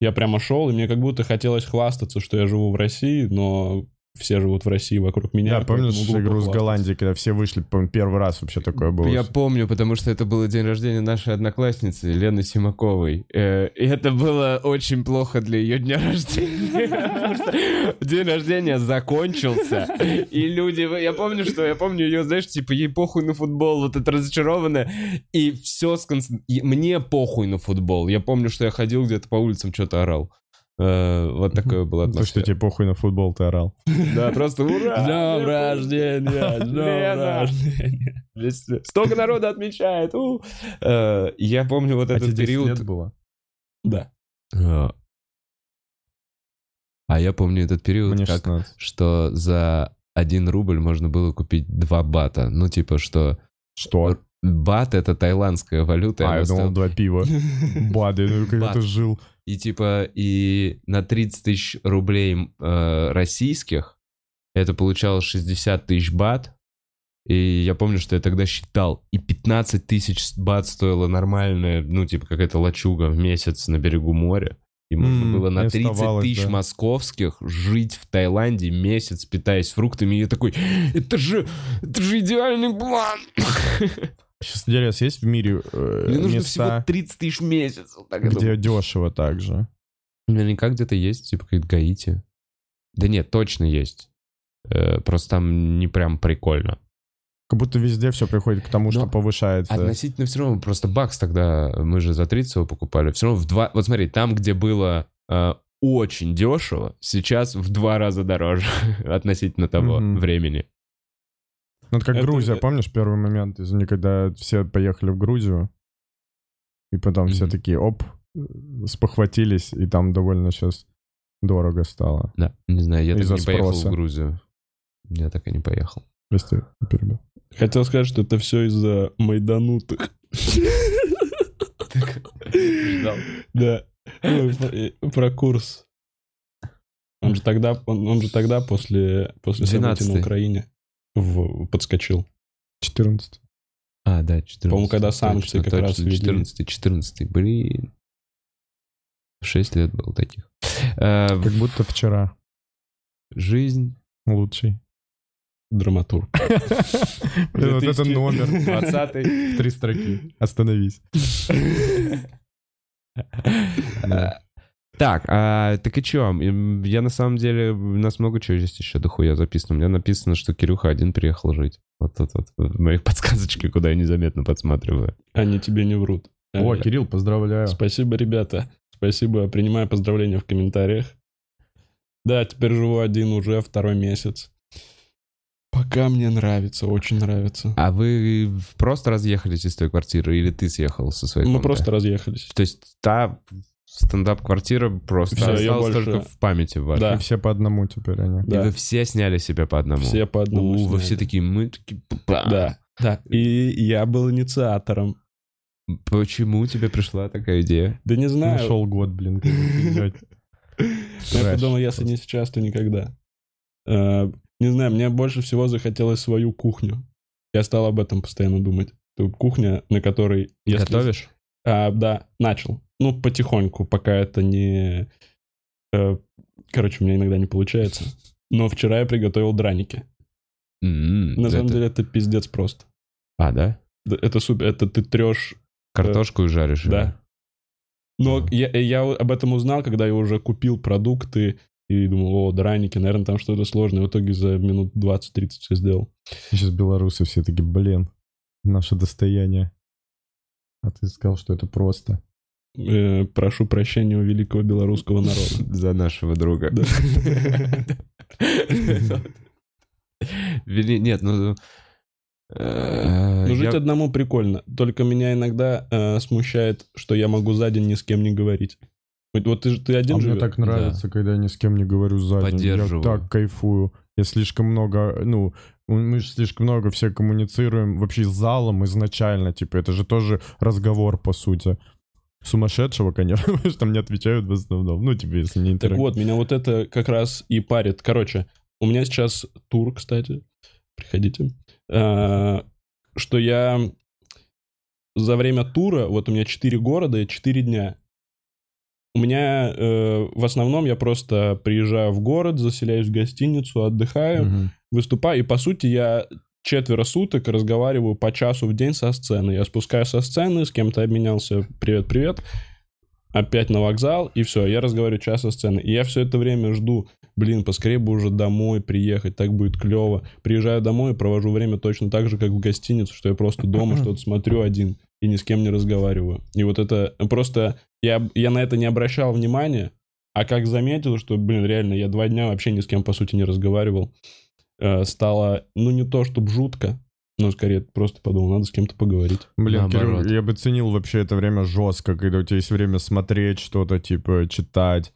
я прямо шел, и мне как будто хотелось хвастаться, что я живу в России, но все живут в России вокруг меня. Да, поэтому глупо игру с. Голландией, когда все вышли, по-моему, первый раз вообще такое было. Я помню, потому что это был день рождения нашей одноклассницы Лены Симаковой. Э, И это было очень плохо для ее дня рождения. [LAUGHS] День рождения закончился. И люди... Я помню, что... Я помню ее, знаешь, типа, ей похуй на футбол, вот это разочарованная. И все Мне похуй на футбол. Я помню, что я ходил где-то по улицам, что-то орал. Э, Вот такое было То, что тебе похуй на футбол, ты орал. [LAUGHS] Да, просто ура! С днем рождения! С днем рождения! [LAUGHS] Столько народа отмечает. у. Э, Я помню вот А этот 10 период. лет было? Да. А а я помню этот период, Мне как, 16. что за 1 рубль можно было купить 2 бата. Ну, типа, что Что? бат — это таиландская валюта. А, я думал, стоила- два пива. [LAUGHS] Бады, ну Бат. ты жил. И типа, и на 30 тысяч рублей э, российских это получалось 60 тысяч бат. И я помню, что я тогда считал, и 15 тысяч бат стоила нормальная, ну, типа, какая-то лачуга в месяц на берегу моря. И можно М, было на не 30 оставалось, тысяч да. московских жить в Таиланде месяц, питаясь фруктами. И я такой, это же, это же идеальный план. [LAUGHS] Сейчас интересно, есть в мире э, Мне нужно всего места, 30 тысяч в месяц. Вот так я где думаю. дешево также? Наверняка где-то есть, типа какие-то Гаити. Да нет, точно есть. Э, Просто там не прям прикольно. Как будто везде все приходит к тому, что Но повышается. Относительно все равно, просто бакс тогда, мы же за 30 его покупали, все равно в два... Вот смотри, там, где было э, очень дешево, сейчас в два раза дороже [LAUGHS] относительно того Мгм. времени. Ну, это как Это- Грузия, помнишь первый момент, извини, когда все поехали в Грузию, и потом все Мгм. такие, оп, э, спохватились, и там довольно сейчас дорого стало. Да, не знаю, я так не поехал в Грузию. Я так и не поехал. Прости, перебил. Хотел сказать, что это все из-за майданутых. Да. Ну, про- курс. Он же тогда, он, же тогда после, после событий на 12-й. Украине в- подскочил. 14. А, да, 14. По-моему, когда санкции Точно, как раз точно, ввели. 14, 14, блин. 6 лет был таких. Э, Как будто вчера. Жизнь. Лучший. Драматург. [LAUGHS] Вот это 2000. номер. 20 В три строки. Остановись. [LAUGHS] Так, а, так и чё? Я на самом деле, у нас много чего есть еще дохуя записано. У меня написано, что Кирюха один приехал жить. Вот тут вот, в моей [LAUGHS] подсказочке, куда я незаметно подсматриваю. Они тебе не врут. О, Э, Кирилл, поздравляю. Спасибо, ребята. Спасибо. Принимаю поздравления в комментариях. Да, теперь живу один уже второй месяц. Пока мне нравится, очень нравится. А вы просто разъехались из той квартиры или ты съехал со своей Мы комнаты? просто разъехались. То есть та стендап-квартира просто Всё, её осталась больше- только в памяти вашей? Да. И все по одному теперь они. И Да. вы все сняли себя по одному? Все по одному. У, вы все такие, мы такие... «Па». Да, да. И я был инициатором. Почему тебе пришла такая идея? Да не знаю. Нашел год, блин. Я подумал, если не сейчас, то никогда. Э, Не знаю, мне больше всего захотелось свою кухню. Я стал об этом постоянно думать. Кухня, на которой... Готовишь? А, да, начал. Ну, потихоньку, пока это не... э, Короче, у меня иногда не получается. Но вчера я приготовил драники. На самом это- деле это пиздец просто. А, да? Это супер. Это ты трешь... Картошку жаришь? Да. Но я, я об этом узнал, когда я уже купил продукты и думал, о, драники, наверное, там что-то сложное. В итоге за минут 20-30 все сделал. Сейчас белорусы все такие, блин, наше достояние. А ты сказал, что это просто. Э, прошу прощения у великого белорусского народа. [LAUGHS] За нашего друга. Да. [LAUGHS] Нет, ну... э, Ну, жить я- одному прикольно. Только меня иногда э, смущает, что я могу за день ни с кем не говорить. Вот, ты, же- ты А один мне живешь? так нравится, когда я ни с кем не говорю за день. Я так кайфую. Я слишком много, ну, мы же слишком много все коммуницируем вообще с залом изначально, типа, это же тоже разговор, по сути. Сумасшедшего, конечно, [LAUGHS] потому что мне отвечают в основном. Ну, типа, если не Так интерактив. вот, меня вот это как раз и парит. Короче, у меня сейчас тур, кстати. Приходите. А, Что я за время тура, вот у меня 4 города и 4 дня. У меня э, в основном я просто приезжаю в город, заселяюсь в гостиницу, отдыхаю, Мгм. выступаю, и по сути я четверо суток разговариваю по часу в день со сцены. Я спускаюсь со сцены, с кем-то обменялся «привет-привет», опять на вокзал, и все, я разговариваю час со сцены. И я все это время жду, блин, поскорее бы уже домой приехать, так будет клево. Приезжаю домой и провожу время точно так же, как в гостинице, что я просто дома что-то смотрю один и ни с кем не разговариваю. И вот это просто... Я, я на это не обращал внимания, а как заметил, что, блин, реально, я два дня вообще ни с кем, по сути, не разговаривал, э, стало, ну, не то чтобы жутко, но скорее просто подумал, надо с кем-то поговорить. Блин. Кирилл, я бы ценил вообще это время жестко, когда у тебя есть время смотреть что-то, типа, читать.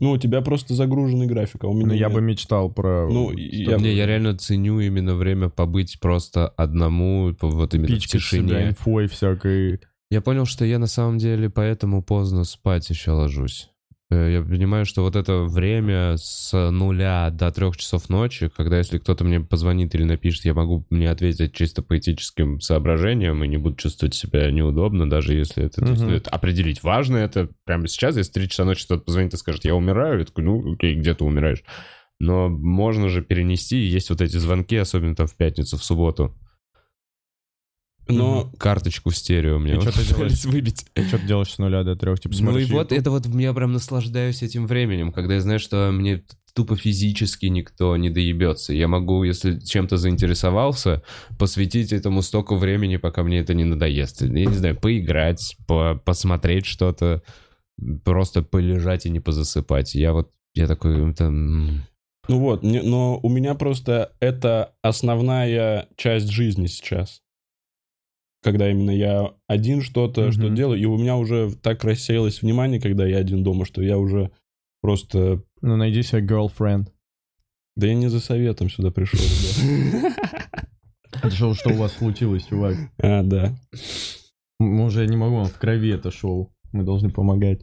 Ну, у тебя просто загруженный график, а у меня Ну, я нет. бы мечтал про... Ну, я- Не, я реально ценю именно время побыть просто одному, вот именно в пичкать себя тишине. инфой всякой. Я понял, что я на самом деле поэтому поздно спать еще ложусь. Э, Я понимаю, что вот это время с нуля до трех часов ночи, когда если кто-то мне позвонит или напишет, я могу мне ответить чисто по этическим соображениям и не буду чувствовать себя неудобно, даже если это, то есть, ну, это определить. Важно это прямо сейчас, если 3 часа ночи кто-то позвонит и скажет, я умираю, я такой, ну окей, где ты умираешь? Но можно же перенести, есть вот эти звонки, особенно там в пятницу, в субботу. Но Карточку в стерео мне И ты пытались выбить. Что ты делаешь с нуля до трех? Типа, Ну и смотришь вот YouTube? это вот я прям наслаждаюсь этим временем, когда я знаю, что мне тупо физически никто не доебется. Я могу, если чем-то заинтересовался, посвятить этому столько времени, пока мне это не надоест. Я не знаю, поиграть, по- посмотреть что-то, просто полежать и не позасыпать. Я вот, я такой, это... м, Ну вот, но у меня просто это основная часть жизни сейчас. Когда именно я один что-то, что Мгм. делаю, и у меня уже так рассеялось внимание, когда я один дома, что я уже просто... Ну, найди себе girlfriend. Да я не за советом сюда пришел. [LAUGHS] Это шоу, что у вас случилось, чувак? А, да. Мы уже не могу, в крови это шоу. Мы должны помогать.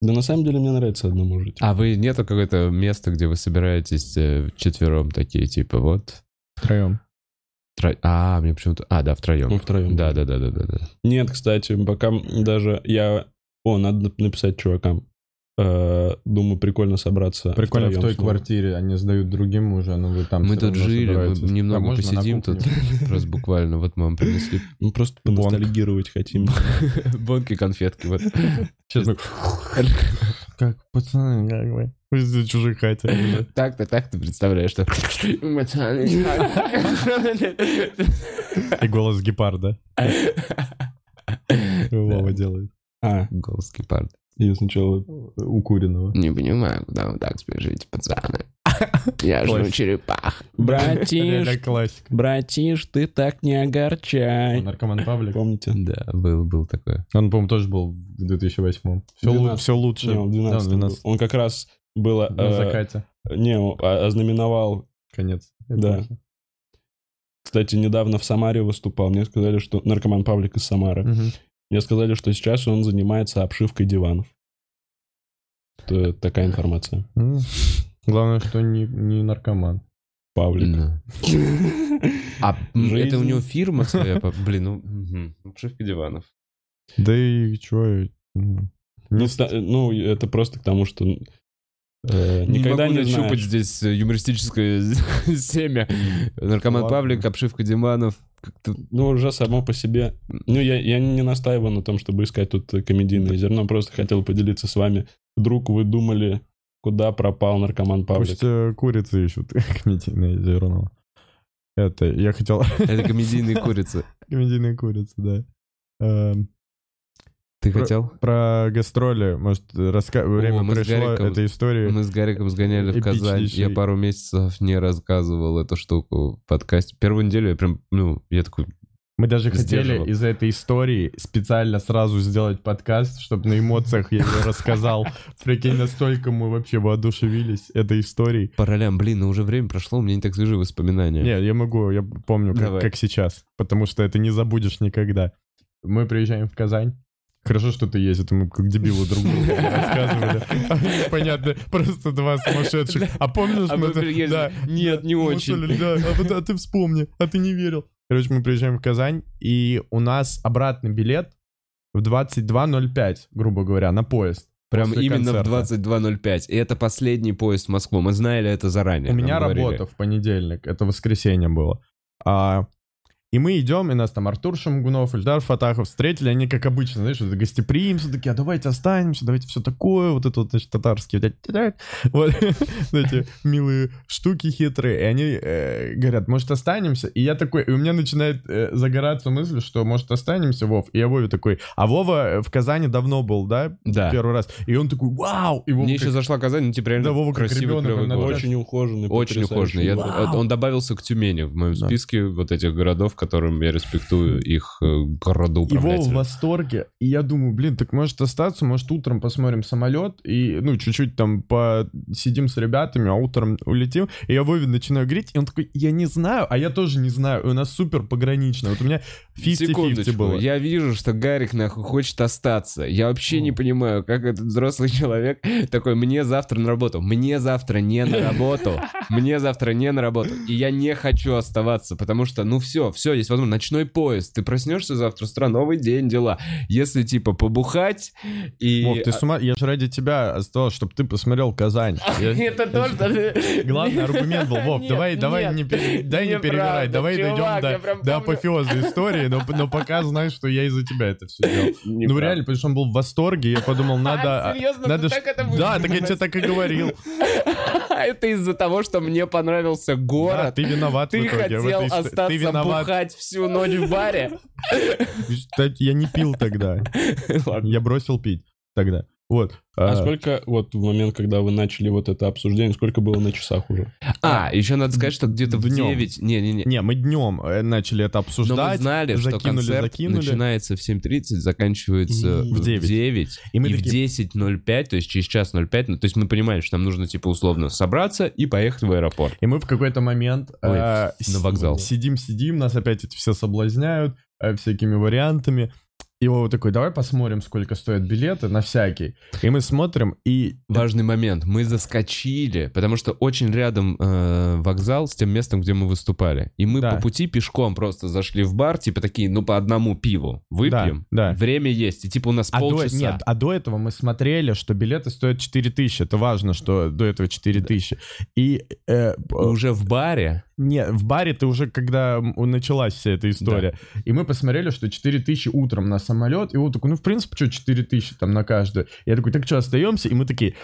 Да на самом деле мне нравится одному жить. А вы нету какое-то места, где вы собираетесь э, вчетвером такие, типа, вот... Втроем. Тро- А, мне почему-то... А, да, втроем. Мы втроем. Да, да, да, да, да, да. Нет, кстати, пока даже я... О, надо нап- написать чувакам. Э, Думаю, прикольно собраться. Прикольно в той снова. квартире, они сдают другим уже, но вы там мы тут жили, мы немного А посидим тут. [LAUGHS] Просто буквально. Вот мы вам принесли Мы просто Бонг. поностальгировать хотим. [LAUGHS] бонки, конфетки. Вот. [LAUGHS] Как, пацаны, как вы? Вы за чужой хате. Так-то, так ты представляешь, что... И голос гепарда. Вова делает. А, Голос гепарда. Я сначала... Укуренного. Не понимаю, куда вы так спешите, пацаны. [LAUGHS] Я жду черепах. Братиш, братиш, ты так не огорчай. Наркоман Павлик. Помните? Да, был, был такое. Он, по-моему, тоже был в 2008 Все, 12. все лучше. Не, он в 12 Да, он был. Он как раз было... На э, закате. Не, ознаменовал... Конец. Да. Кстати, недавно в Самаре выступал. Мне сказали, что... Наркоман Павлик из Самары. Мгм. Мне сказали, что сейчас он занимается обшивкой диванов. Это такая информация. М. Главное, что не, не наркоман. Павлик. Да. А Жизнь. это у него фирма своя? Блин, ну... мгм. Обшивка диванов. Да и чё... м, Ну, Не ну, это просто к тому, что э, никогда могу не нащупать знаешь. здесь юмористическое [LAUGHS] семя. Наркоман Ладно. Павлик, обшивка диванов. Как-то Ну, уже само по себе. Ну, я, я не настаиваю на том, чтобы искать тут комедийное зерно, просто хотел поделиться с вами. Вдруг вы думали, куда пропал наркоман Павлик? Пусть э, курицы ищут [LAUGHS] комедийное зерно. Это, я хотел... Это комедийные [LAUGHS] курицы. комедийные курицы, да. Ты Про- хотел? Про гастроли, может, раска... время мы с пришло Гариком- этой истории. Мы с Гариком сгоняли в Казань. Я пару месяцев не рассказывал эту штуку в подкасте. Первую неделю я прям, ну, я такой, Мы даже хотели из этой истории специально сразу сделать подкаст, чтобы на эмоциях я ее рассказал. Прикинь, настолько мы вообще воодушевились этой историей. по ролям, блин, ну уже время прошло, у меня не так свежие воспоминания. Не, я могу, я помню, как, как сейчас, потому что это не забудешь никогда. Мы приезжаем в Казань. Хорошо, что ты ездит, мы как дебилы друг другу [LAUGHS] рассказывали. Понятно, просто два сумасшедших. А помнишь, А мы... да, Нет, не очень. а, а ты вспомни, а ты не верил. Короче, мы приезжаем в Казань, и у нас обратный билет в 22.05, грубо говоря, на поезд. Прям именно концерта. в 22.05. И это последний поезд в Москву. Мы знали это заранее. У меня говорили. работа в понедельник, это воскресенье было. А, и мы идем, и нас там Артур Шамгунов, Ильдар Фатахов встретили, они, как обычно, знаешь, это гостеприимство, такие, а давайте останемся, давайте все такое, вот это вот, значит, татарские, вот эти- вот [LAUGHS] эти милые штуки хитрые, и они э, говорят, может, останемся? И я такой, и у меня начинает э, загораться мысль, что, может, останемся, Вов? И я Вове такой, а Вова в Казани давно был, да? Да. Первый раз. И он такой, вау! И Вова Мне еще зашла Казань, ну, типа, реально Да, Вова как красивый. Очень ухоженный, Очень ухоженный. Он добавился к Тюмени в моем списке вот этих городов, которым я респектую их э, И Вова в восторге. И я думаю, блин, так может остаться, может утром посмотрим самолет и, ну, чуть-чуть там посидим с ребятами, а утром улетим. И я Вове начинаю говорить, и он такой, я не знаю, а я тоже не знаю. И у нас супер погранично. Вот у меня 50-50 Секундочку, было. я вижу, что Гарик нахуй хочет остаться. Я вообще не понимаю, как этот взрослый [LAUGHS] человек такой, мне завтра на работу, мне завтра не на [LAUGHS] работу, мне завтра не на работу. И я не хочу оставаться, потому что, ну все, все все, есть возможность. Ночной поезд, ты проснешься завтра с утра, новый день, дела. Если, типа, побухать и... Вов, ты с ума... Я же ради тебя оставил, чтобы ты посмотрел Казань. [LAUGHS] Я- Это то, что... Главный аргумент был, Вов, давай, давай не, [LAUGHS] дай не перевирай, давай дойдем до, апофеоза истории, но, пока знаешь, что я из-за тебя это все делал. [LAUGHS] Ну реально, потому что он был в восторге, я подумал, надо... А, серьезно, надо ты ш- так это Да, так я тебе так и говорил. Это из-за того, что мне понравился город. ты виноват в Ты хотел остаться Ты виноват. Бухать всю ночь в баре. Я не пил тогда. [LAUGHS] Я бросил пить тогда. Вот. А А, сколько, вот в момент, когда вы начали вот это обсуждение, сколько было на часах уже? А, еще надо сказать, что где-то в Днем. 9... Не-не-не. Не, мы днем э, начали это Но мы обсуждать. знали, что закинули, концерт закинули. начинается в 7.30, заканчивается В в 9. 9. И мы и такие- в 10.05, то есть через час 05, ну, то есть мы понимали, что нам нужно, типа, условно собраться и поехать в аэропорт. И мы в какой-то момент Ой, э, на вокзал. Сидим-сидим, нас опять эти все соблазняют э, всякими вариантами. И Вова такой, давай посмотрим, сколько стоят билеты на всякий. И мы смотрим, и Важный момент. Мы заскочили, потому что очень рядом э, вокзал с тем местом, где мы выступали. И мы Да. по пути пешком просто зашли в бар, типа такие, ну, по одному пиву выпьем. Да, да. Время есть. И типа у нас А до, полчаса. нет, а до этого мы смотрели, что билеты стоят 4000. Это важно, что до этого 4000. И э, И уже в баре не, в баре ты уже, когда началась вся эта история. И мы посмотрели, что 4000 утром на самолет. И вот такой, ну, в принципе, что 4000 там на каждую. Я такой, так что, остаемся? И мы такие,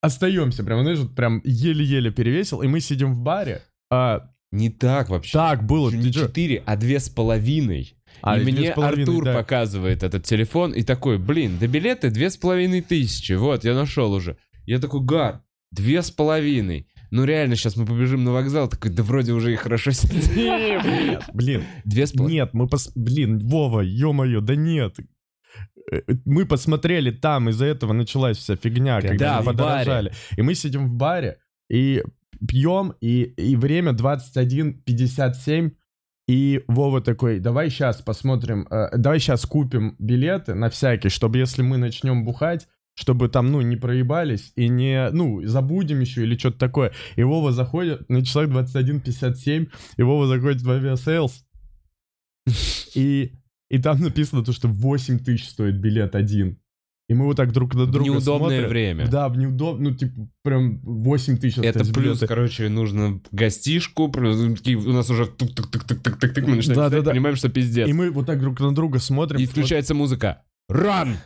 остаемся. Прям, знаешь, вот прям еле-еле перевесил. И мы сидим в баре. А, не так вообще. так было. не ты чё? четыре, а две с половиной. А, и мне Артур да. показывает этот телефон и такой, блин, да билеты две с половиной тысячи. Вот, я нашел уже. Я такой, Гар, две с половиной. Ну реально, сейчас мы побежим на вокзал. Такой, да вроде уже и хорошо сидим. Блин, Две с половиной. нет, мы пос... Блин, Вова, ё-моё, да нет. Э, Мы посмотрели там, из-за этого началась вся фигня, когда Да, баре. подорожали. И мы сидим в баре и пьем, и, и время 21.57, и Вова такой, давай сейчас посмотрим, э, давай сейчас купим билеты на всякий, чтобы если мы начнем бухать, чтобы там, ну, не проебались и не, ну, забудем еще или что-то такое. И Вова заходит на часах 21.57, и Вова заходит в Aviasales, и, и там написано то, что 8 тысяч стоит билет один. И мы вот так друг на друга неудобное смотрим. время. Да, в неудобное, ну, типа, прям 8 тысяч Это плюс, билеты. короче, нужно гостишку, плюс у нас уже тук-тук-тук-тук-тук-тук, мы начинаем Да, да, да. понимаем, что пиздец. И мы вот так друг на друга смотрим. И включается музыка. Ран!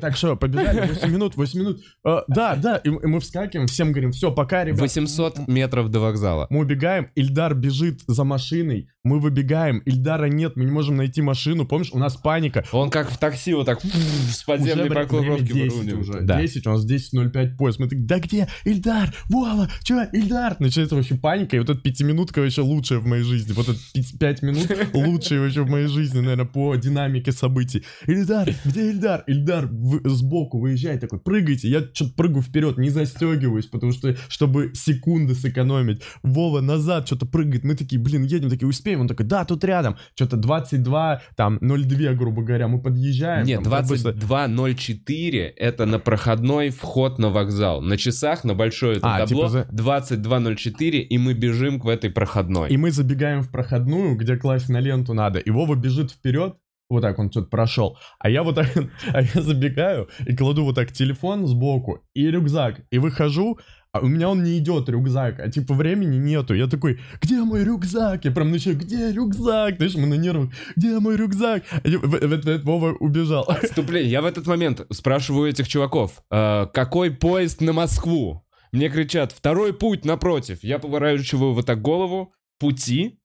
Так что, побежали, [LAUGHS] 8 минут, 8 минут. А, Да, да, и мы и мы вскакиваем, всем говорим, все, пока, ребят. 800 метров до вокзала. Мы убегаем, Ильдар бежит за машиной, мы выбегаем, Ильдара нет, мы не можем найти машину, помнишь, у нас паника. Он как в такси вот так [LAUGHS] с подземной Уже парковки время 10 выруливает. уже, Да. 10, у нас 10.05 поезд, мы такие, да где, Ильдар, Вова, чё, Ильдар? Начинается вообще паника, и вот эта пятиминутка вообще лучшая в моей жизни, вот эти 5 минут [LAUGHS] лучшие вообще в моей жизни, наверное, по динамике событий. Ильдар, где Ильдар? Ильдар в- сбоку выезжает такой, прыгайте, я что-то прыгаю вперед, не застегиваюсь, потому что, чтобы секунды сэкономить. Вова назад что-то прыгает, мы такие, блин, едем, такие, успеем? Он такой, да, тут рядом, что-то 22, там, 02, грубо говоря, мы подъезжаем. Нет, там, быстро- 22.04 это на проходной вход на вокзал. На часах, на большое это А, табло, типа за- 22.04, и мы бежим в этой проходной. И мы забегаем в проходную, где класть на ленту надо. И Вова бежит вперед, вот так он что-то прошел. А я вот так, [LAUGHS] а я забегаю и кладу вот так телефон сбоку и рюкзак. И выхожу, а у меня он не идет, рюкзак, а типа времени нету. Я такой, где мой рюкзак? Я прям начал, где рюкзак? Знаешь, мы на нервах, где мой рюкзак? И в, в- в Вова убежал. Отступление. Я в этот момент спрашиваю этих чуваков, «Э, какой поезд на Москву? Мне кричат, второй путь напротив. Я поворачиваю вот так голову, пути,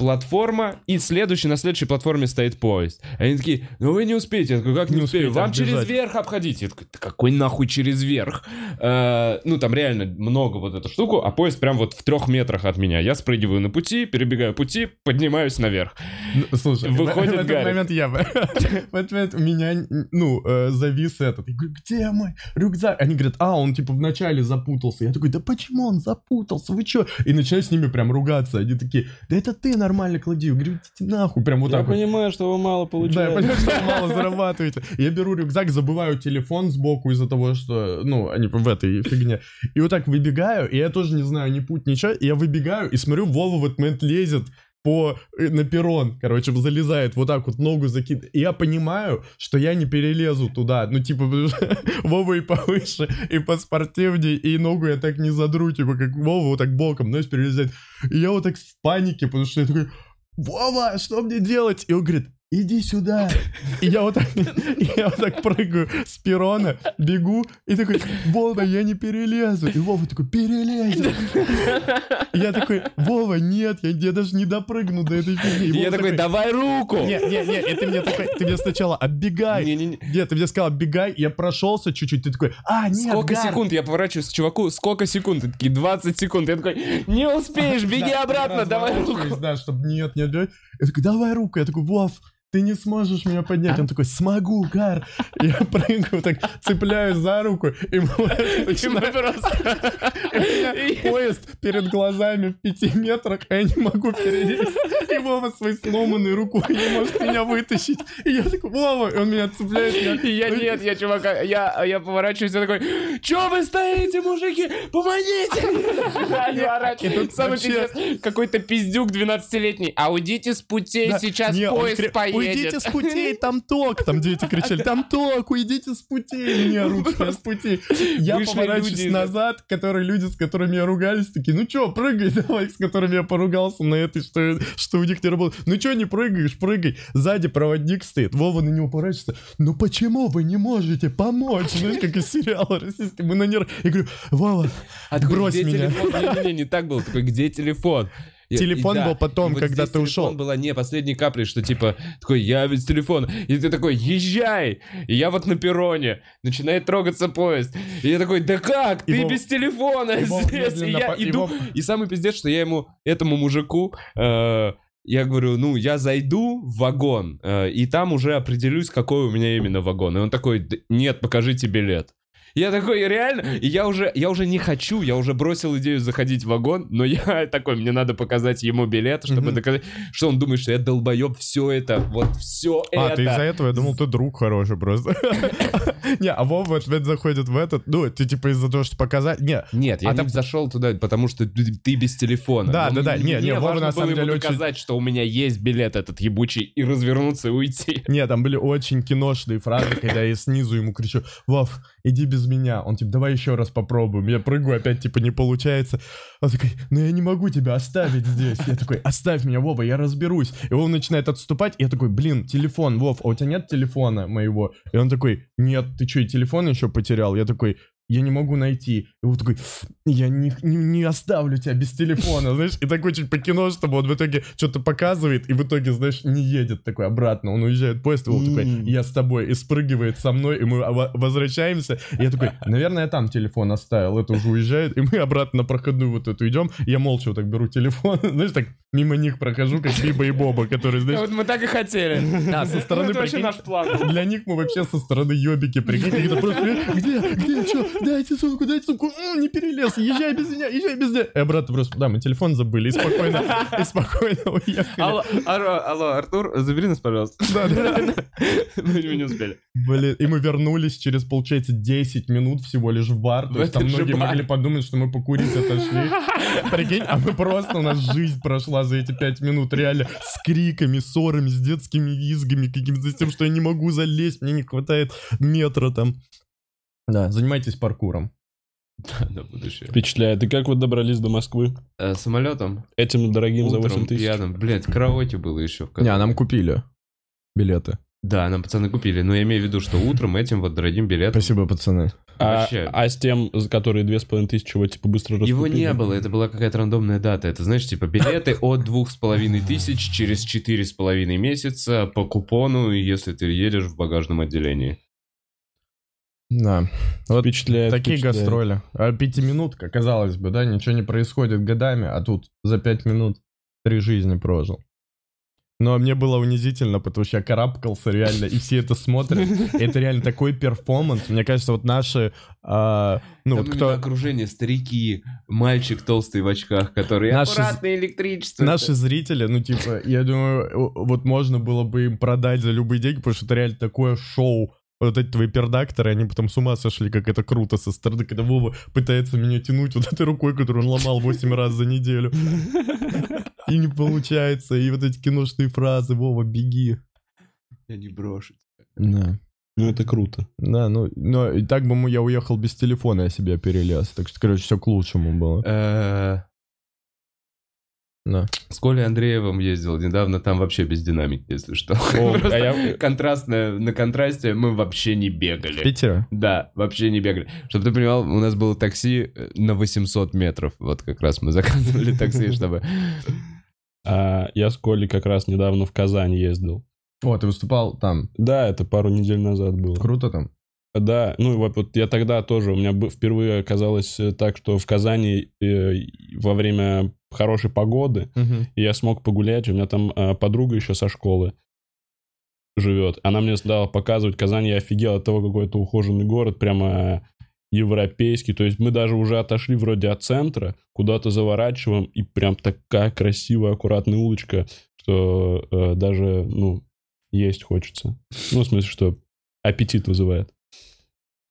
платформа, и следующий, на следующей платформе стоит поезд. Они такие, ну вы не успеете. Я такой, как не, Не успею? Вам через отбежать». верх обходите. Я такой, «Да какой нахуй через верх? Э, ну, там реально много вот эту штуку, а поезд прям вот в трех метрах от меня. Я спрыгиваю на пути, перебегаю пути, поднимаюсь наверх. Ну, Слушай, в- Выходит в, этот Гарик. момент я... В этот момент у меня, ну, э, завис этот. Я говорю, где мой рюкзак? Они говорят, а, он типа вначале запутался. Я такой, да почему он запутался? Вы чё? И начинаю с ними прям ругаться. Они такие, да это ты на нормально клади. Я говорю, идите нахуй, прям вот Я так вот. понимаю, что вы мало Да, я получаете. понимаю, что вы мало зарабатываете. Я беру рюкзак, забываю телефон сбоку из-за того, что, ну, они в этой фигне. И вот так выбегаю, и я тоже не знаю ни путь, ничего. И я выбегаю и смотрю, Вова в этот момент лезет по, э, на перрон, короче, залезает, вот так вот ногу закидывает. И я понимаю, что я не перелезу туда. Ну, типа, [LAUGHS] Вова и повыше, и поспортивнее, и ногу я так не задру, типа, как Вова вот так боком, знаешь, перелезает. И я вот так в панике, потому что я такой, Вова, что мне делать? И он говорит, иди сюда. И я вот так, [LAUGHS] я вот так прыгаю с перрона, бегу, и такой, Вова, я не перелезу. И Вова такой, перелезь. И я такой, Вова, нет, я, я даже не допрыгну до этой фигни. Я такой, давай руку! Не, не, не, и ты мне такой, ты мне сначала оббегай. Не-не-не. Нет, ты мне сказал, оббегай, я прошелся чуть-чуть, ты такой, а, нет, Сколько Гар». секунд? Я поворачиваюсь к чуваку, сколько секунд? Ты такие, 20 секунд. Я такой, не успеешь, беги Да, обратно, давай руку. Да, чтобы нет, нет, нет. Я такой, давай руку. Я такой, Вов, ты не сможешь меня поднять. Он такой, смогу, Гар. [LAUGHS] Я прыгаю, так цепляюсь за руку, и мы просто... [LAUGHS] Поезд перед глазами в пяти метрах, а я не могу перелезть. И Вова своей сломанной рукой не может меня вытащить. И я такой, Вова, и он меня цепляет. И я нет, я чувака, я, я поворачиваюсь, я такой, чё вы стоите, мужики, помогите! [LAUGHS] Самый пиздец, какой-то пиздюк 12-летний, а уйдите с путей, сейчас поезд поедет. Уйдите с путей, [LAUGHS] там ток. Там дети кричали, там ток, уйдите с путей. Меня что с путей. Я поворачиваюсь назад, которые люди, с которыми я ругались, такие, ну чё, прыгай [LAUGHS] давай, с которыми я поругался на этой, что, что у них не работает. Ну чё не прыгаешь, прыгай. Сзади проводник стоит, Вова на него поворачивается. Ну почему вы не можете помочь? Знаешь, как из сериала российского. Мы на нерв... Я говорю, Вова, А брось меня. телефон? Не-не-не, не так было. Такой, где телефон? Телефон был потом, когда ты телефон ушел. была не последней каплей, что типа, такой, я без телефона. И ты такой, езжай! И я вот на перроне. Начинает трогаться поезд. И я такой, да как? Ты без телефона здесь. И я иду. И самый пиздец, что я ему, этому мужику, э, я говорю, ну, я зайду в вагон, э, и там уже определюсь, какой у меня именно вагон. И он такой, «Да нет, покажите билет. Я такой, реально? И я уже, я уже не хочу, я уже бросил идею заходить в вагон, но я [LAUGHS] такой, мне надо показать ему билет, чтобы Мгм. доказать, что он думает, что я долбоеб, все это, вот все А, это. ты из-за этого, я думал, ты друг хороший просто. [LAUGHS] Не, а Вова в ответ заходит в этот, ну, ты типа из-за того, что показать. Не, Нет, я А не зашел туда, потому что ты, без телефона. Да, да, да. мне Не, не, Вова на самом деле очень- доказать, что у меня есть билет этот ебучий, и развернуться и уйти. Не, там были очень киношные фразы, когда я снизу ему кричу, Вов, иди без меня. Он типа, давай еще раз попробуем. Я прыгаю, опять типа не получается. Он такой, ну я не могу тебя оставить здесь. Я такой, оставь меня, Вова, я разберусь. И он начинает отступать, и я такой, блин, телефон, Вов, а у тебя нет телефона моего? И он такой, нет, ты что, и телефон еще потерял? Я такой, я не могу найти. И он такой, я не, не, не оставлю тебя без телефона, [LAUGHS] знаешь, и так очень по кино, чтобы он в итоге что-то показывает, и в итоге, знаешь, не едет такой обратно, он уезжает поезд, и он такой, я с тобой, и спрыгивает со мной, и мы во- возвращаемся, и я такой, наверное, я там телефон оставил, это уже уезжает, и мы обратно на проходную вот эту идем, я молча вот так беру телефон, [LAUGHS] знаешь, так мимо них прохожу, как Биба и Боба, которые, знаешь, Вот мы так и хотели. [LAUGHS] да, со стороны, Это вообще наш план. для них мы вообще со стороны ёбики, прикинь, когда просто, «Э, где, где, что, дайте сумку, дайте сумку, не перелез, езжай без меня, езжай без меня. И обратно просто, да, мы телефон забыли, и спокойно, и спокойно уехали. Алло, алло, алло, Артур, забери нас, пожалуйста. Да, да. Мы не успели. Блин, и мы вернулись через, получается, 10 минут всего лишь в бар. То есть там многие могли подумать, что мы покурить отошли. Прикинь, а мы просто, у нас жизнь прошла за эти 5 минут. Реально, с криками, ссорами, с детскими визгами, каким-то с тем, что я не могу залезть, мне не хватает метра там. Да, занимайтесь паркуром. [LAUGHS] На будущее. Впечатляет. И как вы добрались до Москвы? Э, Самолетом. Этим дорогим за 8 Утром тысяч? пьяным. Блядь, караоке было еще. в Не, нам купили билеты. Да, нам пацаны купили. Но я имею в виду, что утром этим вот дорогим билетом. Спасибо, пацаны. А, Вообще. а с тем, за которые две с половиной тысячи, его типа быстро Его раскупили? не было, это была какая-то рандомная дата. Это, знаешь, типа билеты [LAUGHS] от двух с половиной тысяч через четыре с половиной месяца по купону, если ты едешь в багажном отделении. Да. Вот Впечатляет. Такие впечатляет. гастроли. А пятиминутка, казалось бы, да, ничего не происходит годами, а тут за пять минут три жизни прожил. Но мне было унизительно, потому что я карабкался реально, и все это смотрят. Это реально такой перформанс. Мне кажется, вот наши... а, ну, Там вот кто... окружение, старики, мальчик толстый в очках, который Наши- аккуратно электричество. Наши зрители, ну, типа, я думаю, вот можно было бы им продать за любые деньги, потому что это реально такое шоу. Вот эти твои пердакторы, они потом с ума сошли, как это круто со стороны, когда Вова пытается меня тянуть вот этой рукой, которую он ломал 8 раз за неделю. И не получается. И вот эти киношные фразы, Вова, беги. Я не брошу. Да. Ну, это круто. Да, ну, но и так бы мы- я уехал без телефона, я себе перелез. Так что, короче, все к лучшему было. Да. С Колей Андреевым ездил недавно, там вообще без динамики, если что. О, [LAUGHS] а я- контрастное, на контрасте мы вообще не В бегали. Питере? Да, вообще не бегали. Чтобы ты понимал, у нас было такси э, на 800 метров. Вот как раз мы [LAUGHS] заказывали такси, [LAUGHS] чтобы... А, я с Колей как раз недавно в Казань ездил. О, ты выступал там. Да, это пару недель назад было. Круто там. Да, ну вот, вот я тогда тоже, у меня впервые оказалось э, так, что в Казани э, во время хорошей погоды и я смог погулять, у меня там э, подруга еще со школы живет. Она мне стала показывать Казань, я офигел от того, какой это ухоженный город, прямо европейский. То есть мы даже уже отошли вроде от центра, куда-то заворачиваем, и прям такая красивая, аккуратная улочка, что э, даже, ну, есть хочется. Ну, в смысле, что аппетит вызывает.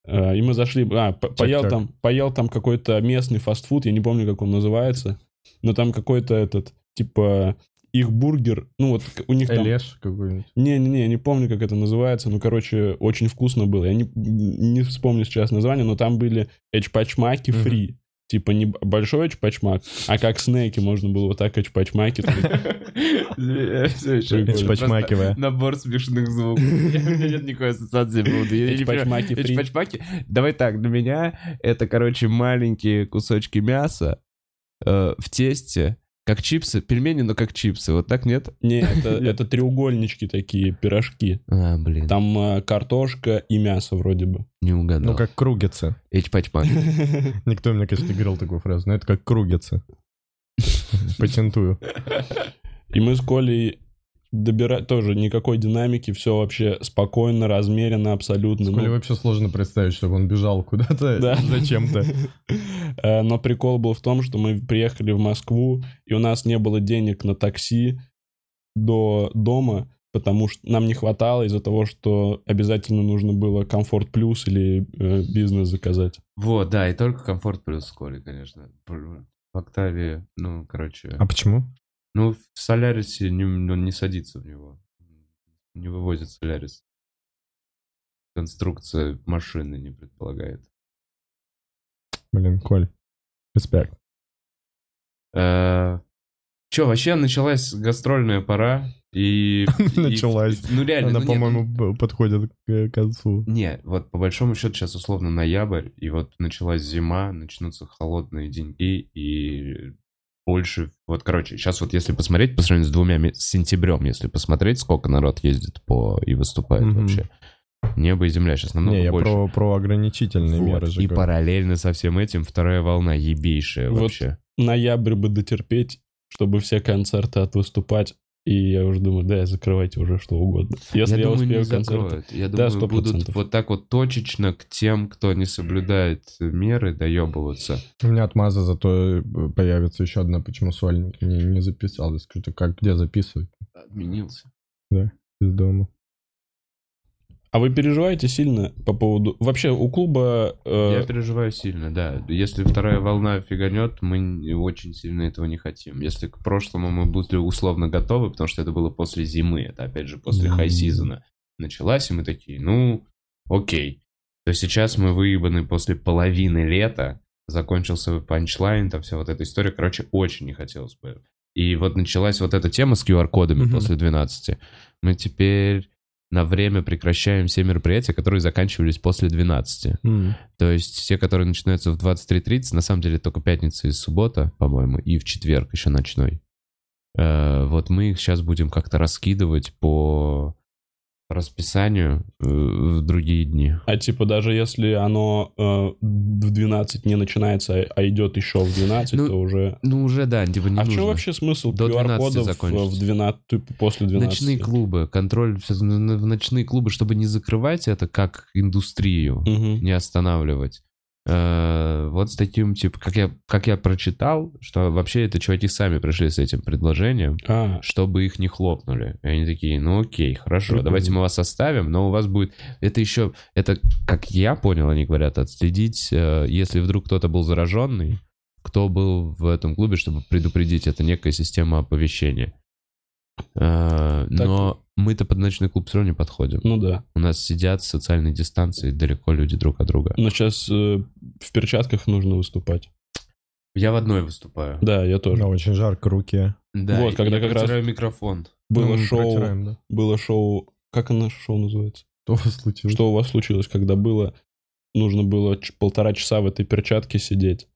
Э, И мы зашли, а, по- поел там, поел там какой-то местный фастфуд, я не помню, как он называется, но там какой-то этот, типа, их бургер, ну вот у них там... Элеш какой-нибудь. Не-не-не, не помню, как это называется, ну, короче, очень вкусно было. Я не, не вспомню сейчас название, но там были эчпачмаки фри. Типа не большой эчпачмак, а как снеки можно было вот так эчпачмаки. Эчпачмакивая. Набор смешных звуков. [LAUGHS] У меня нет никакой ассоциации фри. Эчпачмаки. Давай так, для меня это, короче, маленькие кусочки мяса э, в тесте, как чипсы, пельмени, но как чипсы. Вот так нет? Не, это, [LAUGHS] это треугольнички такие, пирожки. А, блин, Там э, картошка и мясо вроде бы. не угадал. Ну, как кругица. Эчпачмак. [LAUGHS] Никто мне, конечно, не говорил такую фразу, но это как кругица. [LAUGHS] Патентую. И мы с Колей добирать тоже никакой динамики, все вообще спокойно, размеренно, абсолютно. С Колей Ну, вообще сложно представить, чтобы он бежал куда-то [LAUGHS] Да. зачем-то. [LAUGHS] Э, Но прикол был в том, что мы приехали в Москву, и у нас не было денег на такси до дома, потому что нам не хватало из-за того, что обязательно нужно было комфорт плюс или э, бизнес заказать. Вот, да, и только комфорт плюс Колей, конечно. В Октаве, ну, короче... А почему? Ну, в Солярисе не, он не садится в него. Не вывозит Солярис. Конструкция машины не предполагает. Блин, Коль. Респект. Э, Че, вообще началась гастрольная пора, и... [LAUGHS] и- Началась. Ну, реально, Она, ну, по-моему, б- подходит к э, концу. Не, вот по большому счету сейчас условно ноябрь, и вот началась зима, начнутся холодные деньги, и больше... Вот, короче, сейчас вот если посмотреть по сравнению с двумя... С сентябрем, если посмотреть, сколько народ ездит по и выступает Мгм. вообще. Небо и земля сейчас намного Не, я больше. про, про ограничительные Вот, меры же И говорю. параллельно со всем этим вторая волна ебейшая Вот. вообще. Ноябрь бы дотерпеть, чтобы все концерты отвыступать. И я уже думаю, да, закрывайте уже что угодно. Если я, думаю, успею не концерты. закроют. Я Да, думаю, будут 100%. вот так вот точечно к тем, кто не соблюдает меры, доебываться. У меня отмаза, зато появится еще одна, почему сольник не, не записал. Я скажу, «Так как где записывать? Отменился. Из дома. А вы переживаете сильно по поводу... Вообще, у клуба... э, Я переживаю сильно, да. Если вторая волна фиганет, мы очень сильно этого не хотим. Если к прошлому мы были условно готовы, потому что это было после зимы, это опять же после Мгм. хай-сизона началась, и мы такие, ну, окей. То сейчас мы выебаны после половины лета, закончился панчлайн, там вся вот эта история, короче, очень не хотелось бы. И вот началась вот эта тема с QR-кодами Мгм. после 12. Мы теперь на время прекращаем все мероприятия, которые заканчивались после 12. То есть все, которые начинаются в 23.30, на самом деле только пятница и суббота, по-моему, и в четверг еще ночной. Э, Вот мы их сейчас будем как-то раскидывать по расписанию э, в другие дни. А типа даже если оно э, в 12 не начинается, а идет еще в 12, Ну, то уже... Ну, уже, да, типа не а в нужно. чем вообще смысл До 12 QR-кодов закончится. в 12, типа после 12? Ночные клубы, контроль в в ночные клубы, чтобы не закрывать это как индустрию, Мгм. не останавливать. Э, Вот с таким, типа, как я, как я прочитал, что вообще это чуваки сами пришли с этим предложением, А, чтобы их не хлопнули. И они такие, ну окей, хорошо, Прикольно. давайте мы вас оставим, но у вас будет... Это еще, это, как я понял, они говорят, отследить, э, если вдруг кто-то был зараженный, кто был в этом клубе, чтобы предупредить, это некая система оповещения. Э, Но мы-то под ночной клуб все равно не подходим. ну да. У нас сидят в социальной дистанции далеко люди друг от друга. Но сейчас в перчатках нужно выступать. Я в одной выступаю. Да, я тоже. Но очень жарко руке. Да, Вот, когда я как раз- микрофон. Было Ну, шоу, протираем, да. было шоу, как наше шоу называется? Что случилось? Что у вас случилось, когда было, нужно было ч- полтора часа в этой перчатке сидеть?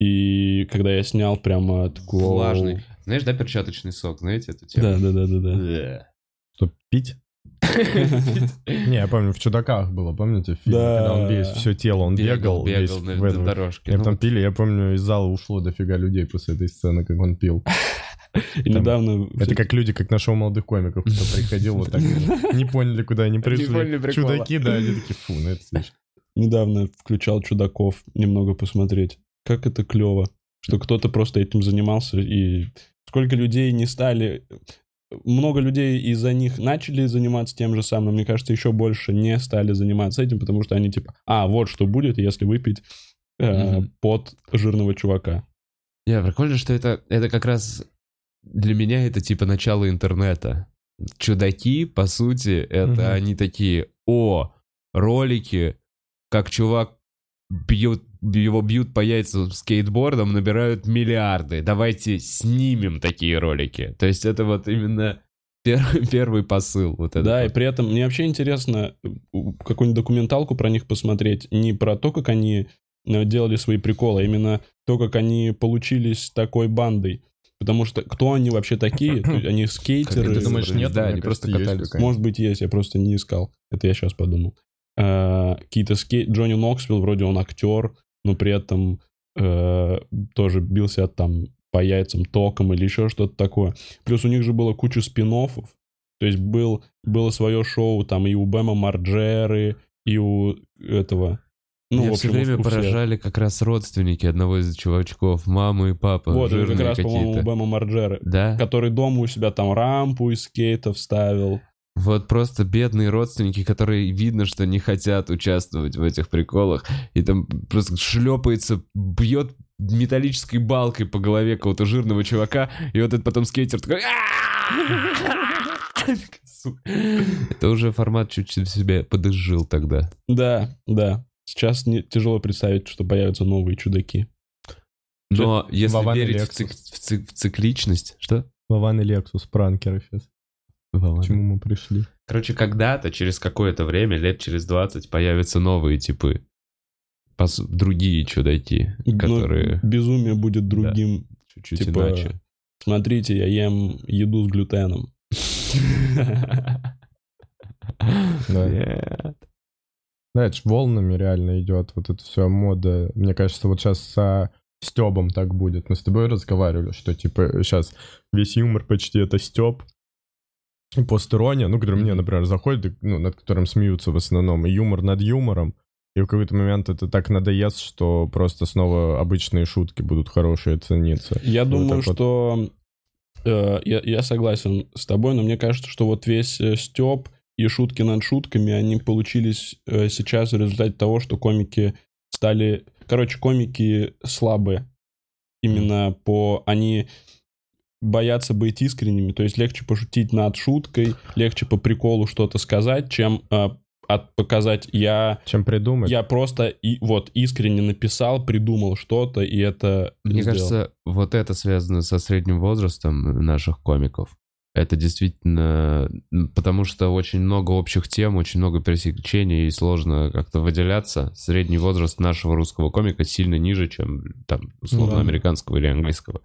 И когда я снял прямо такой... Влажный. Знаешь, да, перчаточный сок, знаете эту тему? Да, да, да, да, да. Да. Что, пить? [LAUGHS] Не, я помню, в «Чудаках» было, помните, Да. когда он весь, все тело, он бегал, бегал на, дорожке. Ну, там пили, я помню, из зала ушло дофига людей после этой сцены, как он пил. [LAUGHS] И Там- недавно... Это как люди, как на шоу молодых комиков, кто приходил вот так, [LAUGHS] не поняли, куда они пришли. Чудаки, да, они такие, фу, ну это слишком. недавно включал чудаков немного посмотреть. Как это клево, что кто-то просто этим занимался и сколько людей не стали. Много людей из-за них начали заниматься тем же самым, мне кажется, еще больше не стали заниматься этим, потому что они типа, а, вот что будет, если выпить э, Мгм. под жирного чувака. Не, прикольно, что это, это как раз для меня это типа начало интернета. Чудаки, по сути, это Мгм. они такие, о, ролики, как чувак бьет, его бьют по яйцам скейтбордом, набирают миллиарды. Давайте снимем такие ролики. То есть это вот именно первый, [LAUGHS] первый посыл. Вот это Да, и вот. при этом мне вообще интересно какую-нибудь документалку про них посмотреть. Не про то, как они э, делали свои приколы, а именно то, как они получились такой бандой. Потому что кто они вообще такие? Они [LAUGHS] скейтеры. Ты думаешь, нет? Да, они просто катались. Может быть, есть, я просто не искал. Это я сейчас подумал. Э, Какие-то скейт... Джонни Ноксвилл, вроде он актер, но при этом э, тоже бился там по яйцам током или еще что-то такое. Плюс у них же было куча спин То есть был, было свое шоу там и у Бэма Марджеры, и у этого... Ну, Меня в все общем, время у всех. поражали как раз родственники одного из чувачков, мамы и папа. Вот, это как раз, по-моему, у. Бэма Марджеры. Да? Который дома у себя там рампу из скейтов ставил. Вот просто бедные родственники, которые видно, что не хотят участвовать в этих приколах. И там просто шлепается, бьет металлической балкой по голове какого-то жирного чувака. И вот этот потом скейтер такой... [LAUGHS] Это уже формат чуть-чуть себе подызжил тогда. Да, да. Сейчас не, тяжело представить, что появятся новые чудаки. Но если верить в, цик- в цик- в цикличность... Что? Вован и Лексус, пранкеры сейчас. Вован. К чему мы пришли? Короче, когда-то, через какое-то время, лет через 20, появятся новые типы. Пос- другие чудаки, Ну, которые безумие будет другим. чуть-чуть типа, иначе. Смотрите, я ем еду с глютеном. Да. Да, ж волнами реально идет. Вот это все мода. Мне кажется, вот сейчас со Стебом так будет. Мы с тобой разговаривали, что типа сейчас весь юмор почти это Стеб. И постерония, ну, который мне, например, заходит, и, ну, над которым смеются в основном, и юмор над юмором. И в какой-то момент это так надоест, что просто снова обычные шутки будут хорошие цениться. Я Вот думаю, вот. что э, я, я согласен с тобой, но мне кажется, что вот весь э, степ и шутки над шутками, они получились э, сейчас в результате того, что комики стали... Короче, комики слабые. Именно по... Они боятся быть искренними, то есть легче пошутить над шуткой, легче по приколу что-то сказать, чем э, от показать я Чем придумать? я просто и вот искренне написал, придумал что-то и это Мне сделал. кажется, вот это связано со средним возрастом наших комиков. Это действительно... Потому что очень много общих тем, очень много пересечений, и сложно как-то выделяться. Средний возраст нашего русского комика сильно ниже, чем, там, условно, Ну да. американского или английского.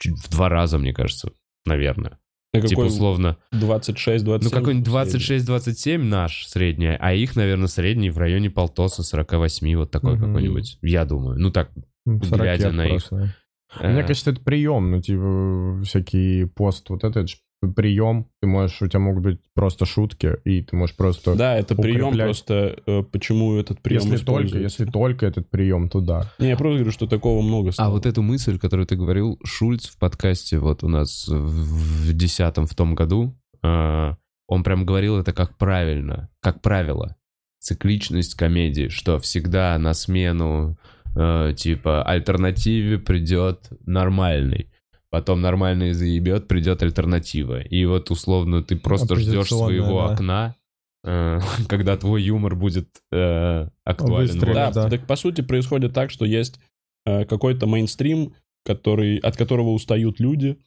Чуть в два раза, мне кажется, наверное. На Типа условно, 26-27? ну какой-нибудь 26-27 наш средний, а их, наверное, средний в районе полтоса 48, вот такой Мгм. какой-нибудь. Я думаю. Ну так, Ну, глядя 40 на их. просто. э, Мне кажется, это прием, ну, типа, всякий пост, вот это, это прием, ты можешь, у тебя могут быть просто шутки, и ты можешь просто... Да, это прием укреплять. просто. э, Почему этот прием если только, если только этот прием, то да. Не, я просто говорю, что такого много стало. А вот эту мысль, которую ты говорил, Шульц в подкасте вот у нас в в десятом в том году, э, он прям говорил это как правильно, как правило. Цикличность комедии, что всегда на смену э, типа альтернативе придет нормальный. Потом нормальный заебет, придет альтернатива. И вот условно ты просто ждешь своего да. окна, э, [LAUGHS] когда твой юмор будет э, актуален. Выстрелит. Да, да. так по сути происходит так, что есть э, какой-то мейнстрим, который, от которого устают люди,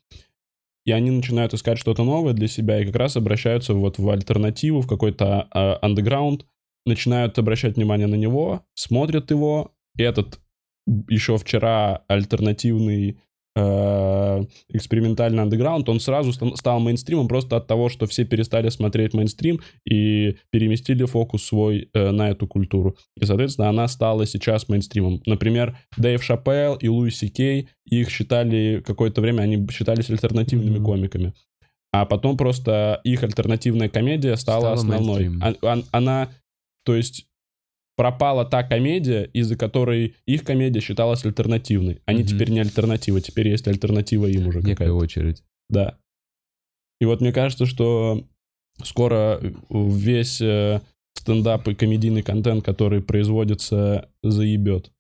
и они начинают искать что-то новое для себя, и как раз обращаются вот в альтернативу, в какой-то э, андеграунд, начинают обращать внимание на него, смотрят его, и этот еще вчера альтернативный экспериментальный андеграунд, он сразу ста- стал мейнстримом просто от того, что все перестали смотреть мейнстрим и переместили фокус свой э, на эту культуру. И, соответственно, она стала сейчас мейнстримом. Например, Дэйв Шапелл и Луи Си Кей, их считали, какое-то время они считались альтернативными Мгм. комиками. А потом просто их альтернативная комедия стала, Стала основной. А- она, то есть, пропала та комедия, из-за которой их комедия считалась альтернативной. Они Мгм. теперь не альтернатива, теперь есть альтернатива им уже Некая какая-то. очередь. Да. И вот мне кажется, что скоро весь э, стендап и комедийный контент, который производится, заебет.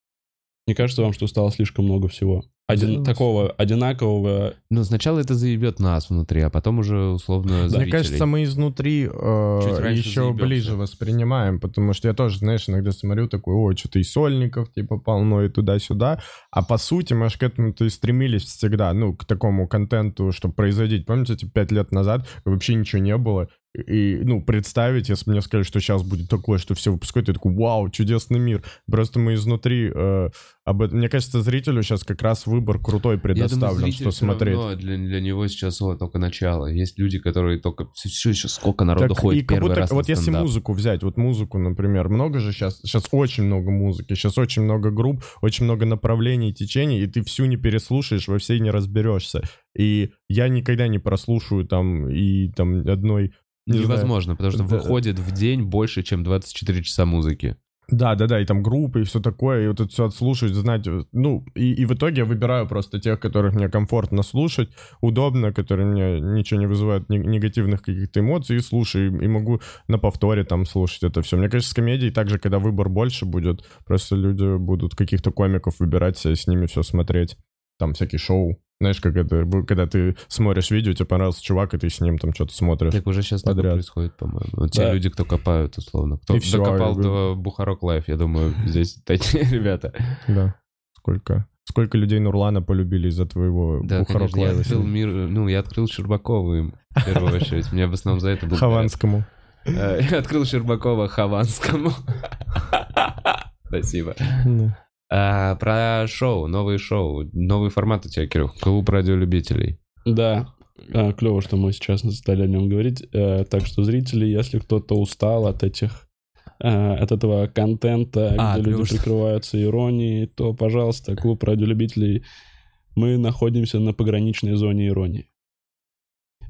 Не кажется вам, что стало слишком много всего? Один, Ну, такого одинакового... Ну, сначала это заебет нас внутри, а потом уже условно Мне зрителей. кажется, мы изнутри э, еще заебемся. ближе воспринимаем, потому что я тоже, знаешь, иногда смотрю такой, ой, что-то и сольников, типа, полно, и туда-сюда. А по сути, мы же к этому-то и стремились всегда, ну, к такому контенту, чтобы производить. Помните, типа, пять лет назад вообще ничего не было. И, ну, представить, если мне сказали, что сейчас будет такое, что все выпускают, я такой, вау, чудесный мир. Просто мы изнутри э, об этом... Мне кажется, зрителю сейчас как раз выбор крутой предоставлен, думаю, что смотреть. равно для, для него сейчас вот только начало. Есть люди, которые только... Все еще сколько народу Так, ходит и как будто, раз вот если музыку взять, вот музыку, например, много же сейчас, сейчас очень много музыки, сейчас очень много групп, очень много направлений и течений, и ты всю не переслушаешь, во всей не разберешься. И я никогда не прослушаю там и там одной... не знаю. Невозможно, потому что Да. выходит в день больше, чем 24 часа музыки. Да, да, да, и там группы, и все такое, и вот это все отслушать, знать, ну, и, и в итоге я выбираю просто тех, которых мне комфортно слушать, удобно, которые мне ничего не вызывают негативных каких-то эмоций, и слушаю, и, и могу на повторе там слушать это все. Мне кажется, с комедией также, когда выбор больше будет, просто люди будут каких-то комиков выбирать с ними все смотреть, там всякие шоу. Знаешь, как это, когда ты смотришь видео, тебе понравился чувак, и ты с ним там что-то смотришь. Так уже сейчас такое Подряд. происходит, по-моему. Вот те Да. люди, кто копают, условно. Кто И докопал до Бухарог Live, я думаю, здесь [LAUGHS] такие ребята. Да. Сколько? Сколько людей Нурлана полюбили из-за твоего Да, Бухарок конечно, я Лайва открыл мир, ну, я открыл Щербакова им, в первую очередь. Меня в основном за это был Хованскому. [LAUGHS] Я открыл Щербакова Хованскому. [LAUGHS] Спасибо. А, Про шоу, новые шоу, новый формат у тебя, Кирюх, клуб радиолюбителей. Да, клево, что мы сейчас стали о нем говорить. Э, так что зрители, если кто-то устал от этих э, от этого контента, А, где клево, люди что- прикрываются иронией, то, пожалуйста, клуб радиолюбителей. Мы находимся на пограничной зоне иронии.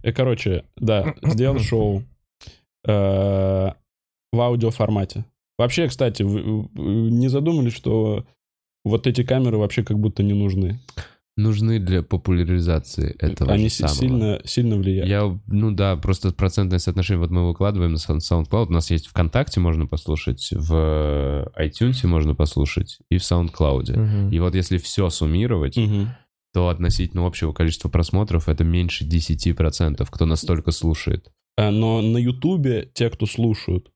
Э, Короче, да, сделал шоу в аудиоформате. Вообще, кстати, не задумались, что вот эти камеры вообще как будто не нужны. Нужны для популяризации этого Они же самого. сильно, сильно влияют. Я, ну да, просто процентное соотношение, вот мы выкладываем на Sound- SoundCloud, у нас есть ВКонтакте, можно послушать, в iTunes можно послушать и в SoundCloud. Мгм. И вот если все суммировать, Мгм. то относительно общего количества просмотров это меньше 10%, кто настолько слушает. А, Но на Ютубе те, кто слушают,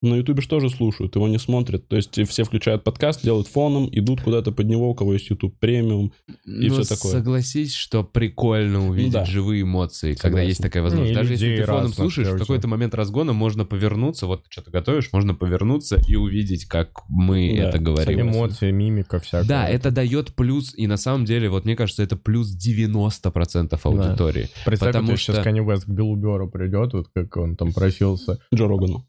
На Ютубе же тоже слушают, его не смотрят. То есть все включают подкаст, делают фоном, идут куда-то под него, у кого есть YouTube премиум. И Ну, всё такое. согласись, что прикольно увидеть да. живые эмоции, когда Согласен. есть такая возможность. Ну, Даже если ты фоном слушаешь, в какой-то момент разгона можно повернуться, вот ты что-то готовишь, можно повернуться и увидеть, как мы Да, это говорим. Эмоции, мимика всякая. Да, это дает плюс, и на самом деле, вот мне кажется, это плюс 90% аудитории. Представь, потому вот сейчас что- Канни Уэст к Биллу Бёру придет, вот как он там просился. Джо Рогану.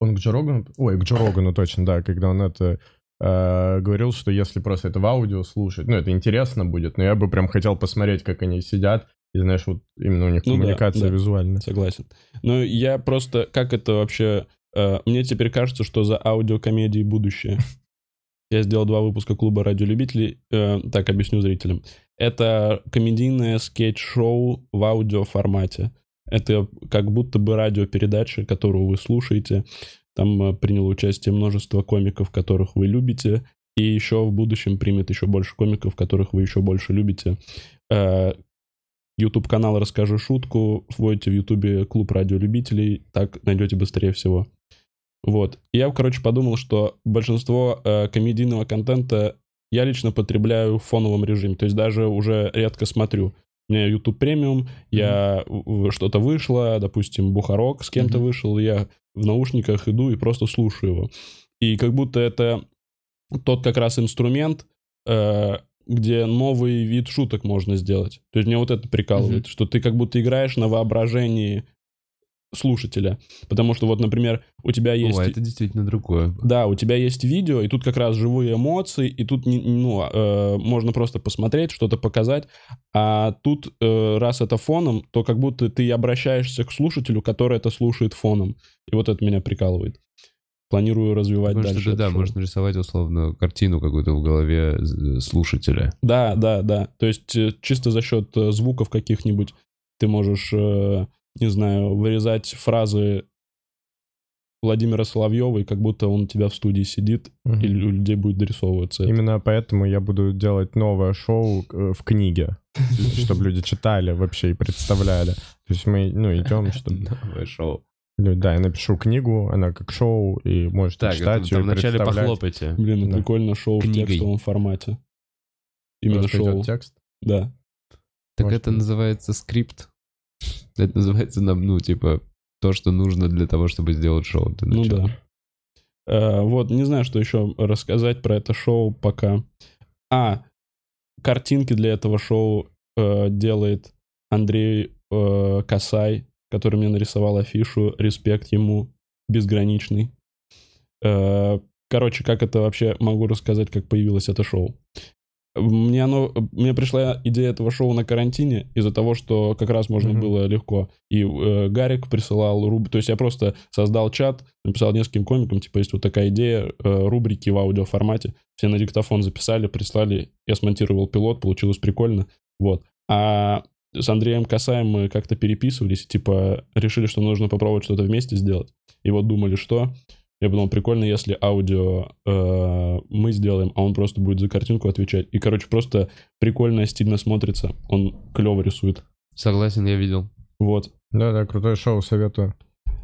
Он к Джо Рогану? Ой, к Джо Рогану точно, да, когда он это э, говорил, что если просто это в аудио слушать, ну, это интересно будет, но я бы прям хотел посмотреть, как они сидят, и знаешь, вот именно у них Ну да, коммуникация да. визуальная. Согласен. Но я просто, как это вообще... э, мне теперь кажется, что за аудиокомедией будущее. [LAUGHS] Я сделал два выпуска клуба радиолюбителей. э, так, объясню зрителям. Это комедийное скетч-шоу в аудиоформате. Это как будто бы радиопередача, которую вы слушаете. Там э, приняло участие множество комиков, которых вы любите. И еще в будущем примет еще больше комиков, которых вы еще больше любите. Э, YouTube-канал «Расскажи шутку», вводите в YouTube клуб радиолюбителей, так найдете быстрее всего. Вот. Я, короче, подумал, что большинство э, комедийного контента я лично потребляю в фоновом режиме, то есть даже уже редко смотрю. У меня YouTube премиум, я в- что-то вышло, допустим, Бухарок с кем-то Мгм. вышел, я в наушниках иду и просто слушаю его. И как будто это тот как раз инструмент, э, где новый вид шуток можно сделать. То есть мне вот это прикалывает, что ты как будто играешь на воображении слушателя. Потому что вот, например, у тебя есть... О, это действительно другое. Да, у тебя есть видео, и тут как раз живые эмоции, и тут ну, э, можно просто посмотреть, что-то показать. А тут, э, раз это фоном, то как будто ты обращаешься к слушателю, который это слушает фоном. И вот это меня прикалывает. Планирую развивать Потому дальше. что, да, шоу. можно рисовать, условно, картину какую-то в голове э, слушателя. Да, да, да. То есть э, чисто за счет э, звуков каких-нибудь ты можешь, э, не знаю, вырезать фразы Владимира Соловьева, и как будто он у тебя в студии сидит, Мгм. и у людей будет дорисовываться. это. Именно поэтому я буду делать новое шоу э, в книге, [LAUGHS] чтобы люди читали вообще и представляли. То есть мы, ну, идем, [LAUGHS] чтобы... Новое шоу. Да, я напишу книгу, она как шоу, и можете Так, читать это ее там вначале похлопайте. Блин, Да. прикольно шоу Книгой. в текстовом формате. Именно Просто шоу. текст. Да. Так Может это называется скрипт. Это называется нам, ну, типа, то, что нужно для того, чтобы сделать шоу. для Ну да. Э, вот, не знаю, что еще рассказать про это шоу пока. А, картинки для этого шоу э, делает Андрей э, Касай, который мне нарисовал афишу. Респект ему безграничный. Э, короче, как это вообще могу рассказать, как появилось это шоу. Мне оно, мне пришла идея этого шоу на карантине из-за того, что как раз можно Мгм. было легко. И э, Гарик присылал руб, то есть я просто создал чат, написал нескольким комикам, типа есть вот такая идея э, рубрики в аудиоформате. Все на диктофон записали, прислали, я смонтировал пилот, получилось прикольно. Вот. А с Андреем Касаем мы как-то переписывались, типа решили, что нужно попробовать что-то вместе сделать. И вот думали, что я подумал, прикольно, если аудио э, мы сделаем, а он просто будет за картинку отвечать. И, короче, просто прикольно, стильно смотрится. Он клево рисует. Согласен, я видел. Вот, Да-да, крутое шоу, советую.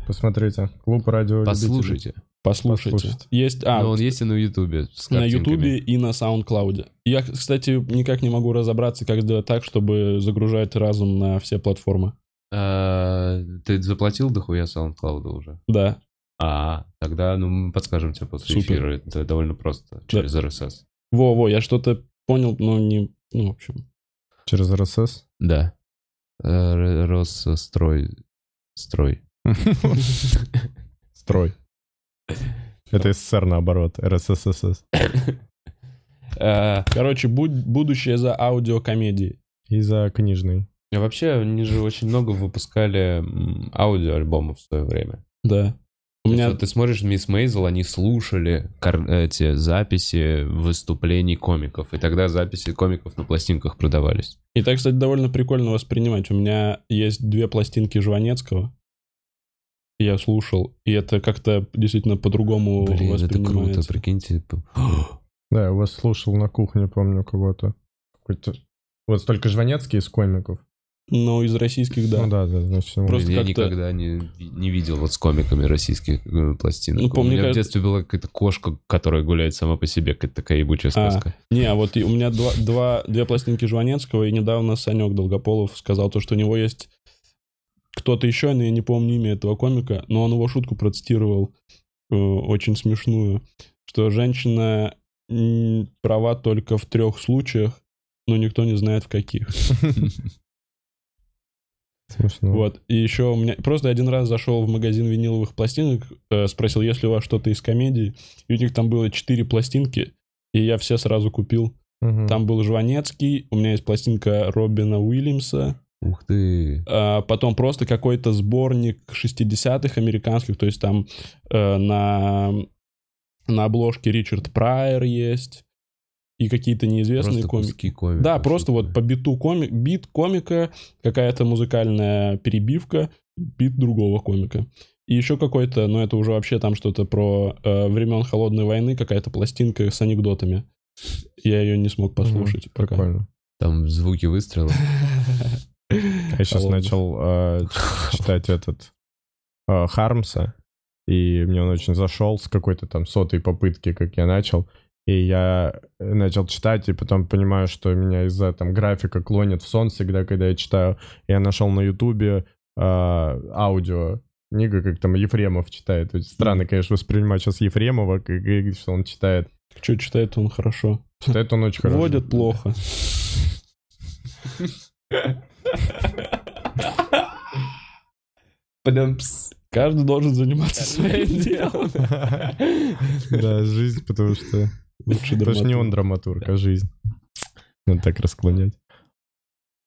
Посмотрите. Клуб радио Послушайте. послушайте. Послушайте. Есть, а, Но он есть и на Ютубе. на. Ютубе и на SoundCloud. Я, кстати, никак не могу разобраться, как сделать так, чтобы загружать разум на все платформы. А, Ты заплатил дохуя SoundCloud уже? Да. А, тогда ну, мы подскажем тебе после Супер. эфира. Это довольно просто. Через RSS. Во-во, я что-то понял, но не... Ну, в общем. Через RSS. Да. Э, Росстрой. Строй. [LAUGHS] Строй. Это СССР наоборот. РССС. А, Короче, будущее за аудиокомедией. И за книжный. а Вообще, они же очень много выпускали аудиоальбомов в свое время. Да. У меня... ты смотришь Мисс Мейзел, они слушали кар- эти записи выступлений комиков, и тогда записи комиков на пластинках продавались. И так, кстати, довольно прикольно воспринимать. У меня есть две пластинки Жванецкого. Я слушал, и это как-то действительно по-другому Блин, это круто, прикиньте. [GASPS] Да, я вас слушал на кухне, помню кого-то. Какой-то... Вот столько Жванецкий из комиков. Но из российских, да. Ну да, да, значит, Просто я никогда не, не видел вот с комиками российских э, пластинок. Ну, помню, У меня как- в детстве была какая-то кошка, которая гуляет сама по себе, какая-то такая ебучая А, сказка. Не, а вот у меня два, два, две пластинки Жванецкого, и недавно Санек Долгополов сказал то, что у него есть кто-то еще, но я не помню имя этого комика, но он его шутку процитировал э, очень смешную, что женщина права только в трех случаях, но никто не знает в каких. [LAUGHS] смешно. Вот. И еще у меня... Просто один раз зашел в магазин виниловых пластинок, э, спросил, есть ли у вас что-то из комедии. И у них там было четыре пластинки, и я все сразу купил. Мгм. Там был Жванецкий, у меня есть пластинка Робина Уильямса, Ух ты. а потом просто какой-то сборник 60-х американских, то есть там э, на, на обложке Ричард Прайер есть, и какие-то неизвестные Просто комики. комиков. Да, просто вот по биту комик, бит комика, какая-то музыкальная перебивка, бит другого комика. И еще какой-то, ну это уже вообще там что-то про э, времен холодной войны, какая-то пластинка с анекдотами. Я ее не смог послушать. Мгм, пока. Прикольно. Там звуки выстрела. [LAUGHS] Я сейчас начал э, [LAUGHS] читать этот э, Хармса, и мне он очень зашел с какой-то там сотой попытки, как я начал. И я начал читать, и потом понимаю, что меня из-за там графика клонит в сон всегда, когда я читаю. Я нашел на Ютубе э, аудио книга, как там Ефремов читает. Очень странно, конечно, воспринимать сейчас Ефремова, как, что он читает. Что читает он хорошо. Читает он очень хорошо. Водят плохо. Каждый должен заниматься своим делом. [LAUGHS] Да, жизнь, потому что... Лучший Потому что не драматург. он драматург, а жизнь. Надо так расклонять.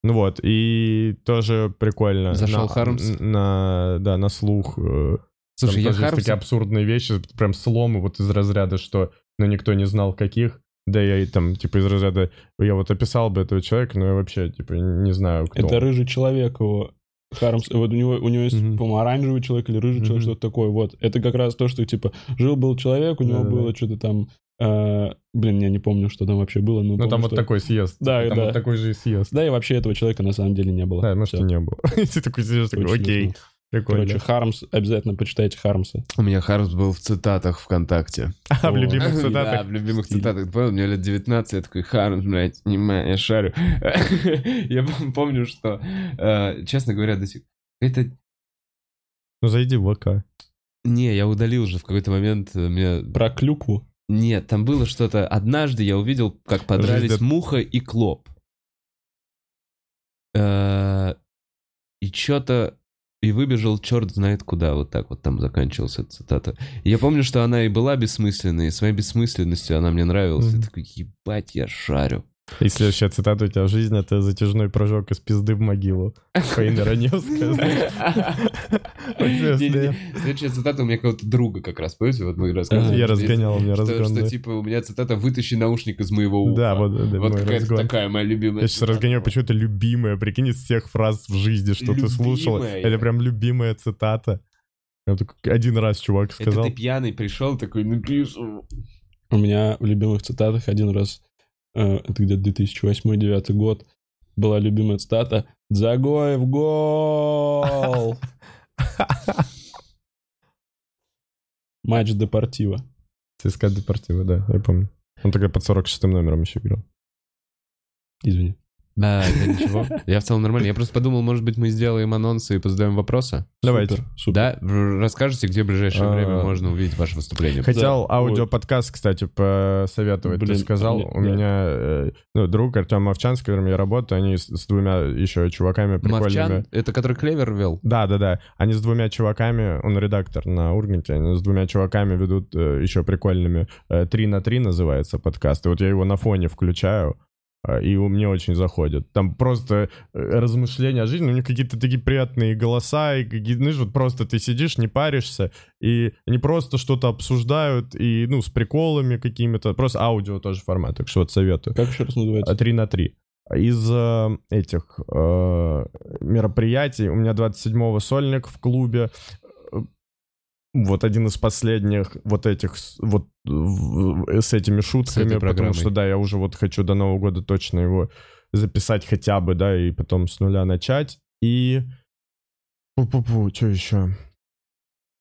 Ну вот, и тоже прикольно. Зашел На- Хармс? На, да, на слух. э, Слушай, там я тоже есть Хармса... такие абсурдные вещи, прям сломы вот из разряда, что ну, никто не знал каких. Да я и там, типа, из разряда, я вот описал бы этого человека, но я вообще, типа, не знаю, кто. Это рыжий человек его. Хармс, вот у него, у него есть, Мгм. по-моему, оранжевый человек или рыжий человек, Мгм. что-то такое. Вот. Это как раз то, что, типа, жил-был человек, у него Да-да-да. было что-то там... э, блин, я не помню, что там вообще было. Но Ну, помню, там вот что- такой съезд. Да, там да. вот такой же и съезд. Да, и вообще этого человека на самом деле не было. Да, может, Всё. и не было. [LAUGHS] И ты такой сидишь, такой, окей, прикольно. Короче, Хармс, обязательно почитайте Хармса. У меня Хармс был в цитатах ВКонтакте. [LAUGHS] А в любимых Да, цитатах. в любимых цитатах. Понял, мне лет 19, я такой, Хармс, блядь, не я шарю. [LAUGHS] Я пом- помню, что, э, честно говоря, до сих... Это... Ну, зайди в ВК. Не, я удалил же в какой-то момент. э, Мне... Про клюкву. Нет, там было что-то... Однажды я увидел, как подрались Жизнь- муха и клоп. Э, И что-то... И выбежал черт знает куда, вот так вот там заканчивалась эта цитата. И я помню, что она и была бессмысленной, и своей бессмысленностью она мне нравилась. Я Мгм. такой, ебать, я шарю. И следующая цитата у тебя в жизни — это затяжной прыжок из пизды в могилу. Фаина Раневская. Следующая цитата у меня какого-то друга как раз, помните? Вот мы рассказывали. Я разгонял, у меня разгон. Что типа у меня цитата «Вытащи наушник из моего уха». Да, вот, какая-то такая моя любимая Я сейчас разгоняю почему-то любимая, прикинь, из всех фраз в жизни, что ты слушал. Это прям любимая цитата. Один раз чувак Это сказал. ты пьяный пришел, такой, напишу. У меня в любимых цитатах один раз, это где-то 2008-2009 год, была любимая цитата «Дзагоев гол!» Матч Депортива. ЦСКА Депортиво, да, я помню. Он тогда под 46 номером еще играл. Извини. Да, да, ничего. Я в целом нормально. Я просто подумал, может быть, мы сделаем анонсы и позадаем вопросы. Давайте. Супер, супер. Да? Расскажите, где в ближайшее А, время можно увидеть ваше выступление. Хотел Да, аудиоподкаст, кстати, посоветовать. Блин, ты сказал, мне- у да. меня э, ну, друг Артем Мовчан, с которым я работаю, они с, с двумя еще чуваками прикольными. Мовчан, это который Клевер вел? Да, да, да. Они с двумя чуваками, он редактор на Урганте, они с двумя чуваками ведут э, еще прикольными. э, Три на три называется подкаст. И вот я его на фоне включаю, и у- мне очень заходит. Там просто э, размышления о жизни, у них какие-то такие приятные голоса, и какие, знаешь, вот просто ты сидишь, не паришься, и они просто что-то обсуждают, и, ну, с приколами какими-то, просто аудио тоже формат, так что вот советую. Как еще раз называется? 3 на 3. Из э, этих э, мероприятий у меня 27-го сольник в клубе. Вот один из последних вот этих с- вот с этими шутками, потому программой. что да, я уже вот хочу до Нового года точно его записать хотя бы, да, и потом с нуля начать. И... Пу-пу-пу, что еще?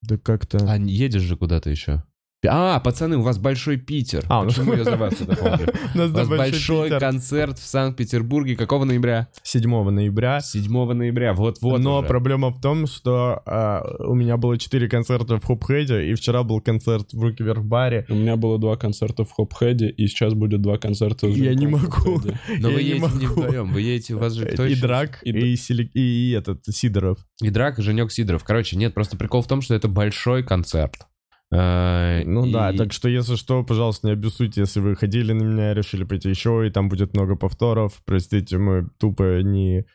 Да как-то... А едешь же куда-то еще? А, пацаны, у вас большой Питер. А, ну- Почему я за вас это помню? [LAUGHS] У вас большой концерт в Санкт-Петербурге. Какого ноября? 7 ноября. 7 ноября. Вот-вот Но проблема в том, что а, у меня было 4 концерта в Хопхеде, и вчера был концерт в Руки Вверх баре. У меня было два концерта в Хопхеде, и сейчас будет два концерта в Я не могу. Но вы едете не вдвоем. Вы едете, у вас же кто и? Драк, и этот, Сидоров. И Драк, и Женек Сидоров. Короче, нет, просто прикол в том, что это большой концерт. Э, Ну и- да, так что если что, пожалуйста, не обессудьте, если вы ходили на меня, решили пойти еще, и там будет много повторов. Простите, мы тупо не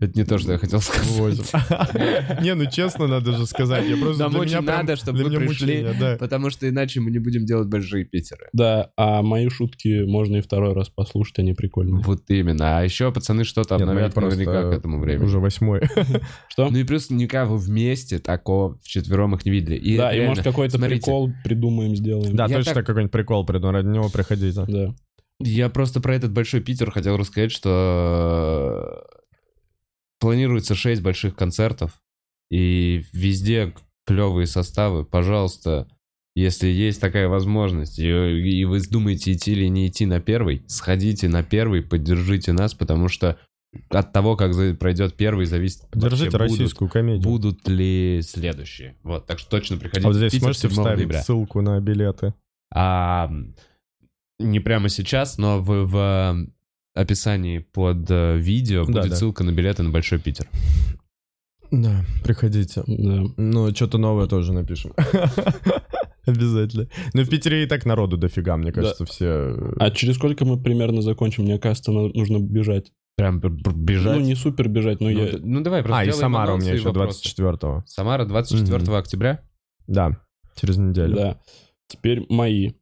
Это не то, что я хотел сказать. Не, ну честно, надо же сказать. Я просто Нам очень надо, чтобы вы пришли, потому что иначе мы не будем делать большие Питеры. Да, а мои шутки можно и второй раз послушать, они прикольные. Вот именно. А еще пацаны что-то мои обновят наверняка просто к этому времени. Уже восьмой. Что? Ну и плюс никого вместе такого вчетвером их не видели. Да, и может какой-то прикол придумаем, сделаем. Да, точно какой-нибудь прикол придумал, ради него приходите. Да. Я просто про этот большой Питер хотел рассказать, что планируется 6 больших концертов, и везде клевые составы. Пожалуйста, если есть такая возможность, и, и вы думаете идти или не идти на первый, сходите на первый, поддержите нас, потому что от того, как пройдет первый, зависит Держите вообще, будут- российскую комедию. Будут ли следующие? Вот, так что точно приходите. А вот здесь Питер сможете 7 вставить ноября. ссылку на билеты? А, не прямо сейчас, но в, в описании под э, видео Да, будет да. ссылка на билеты на Большой Питер. Да, приходите. Да. Ну, что-то новое тоже напишем. [LAUGHS] Обязательно. Ну, в Питере и так народу дофига, мне кажется, все... э, А через сколько мы примерно закончим? Мне кажется, нужно бежать. Прям бежать. Ну, не супер бежать, но Ну, я... ну, давай, просто А, и Самара у меня еще вопросы. 24-го. Самара 24 Мгм. октября. Да, через неделю. Да. Теперь мои.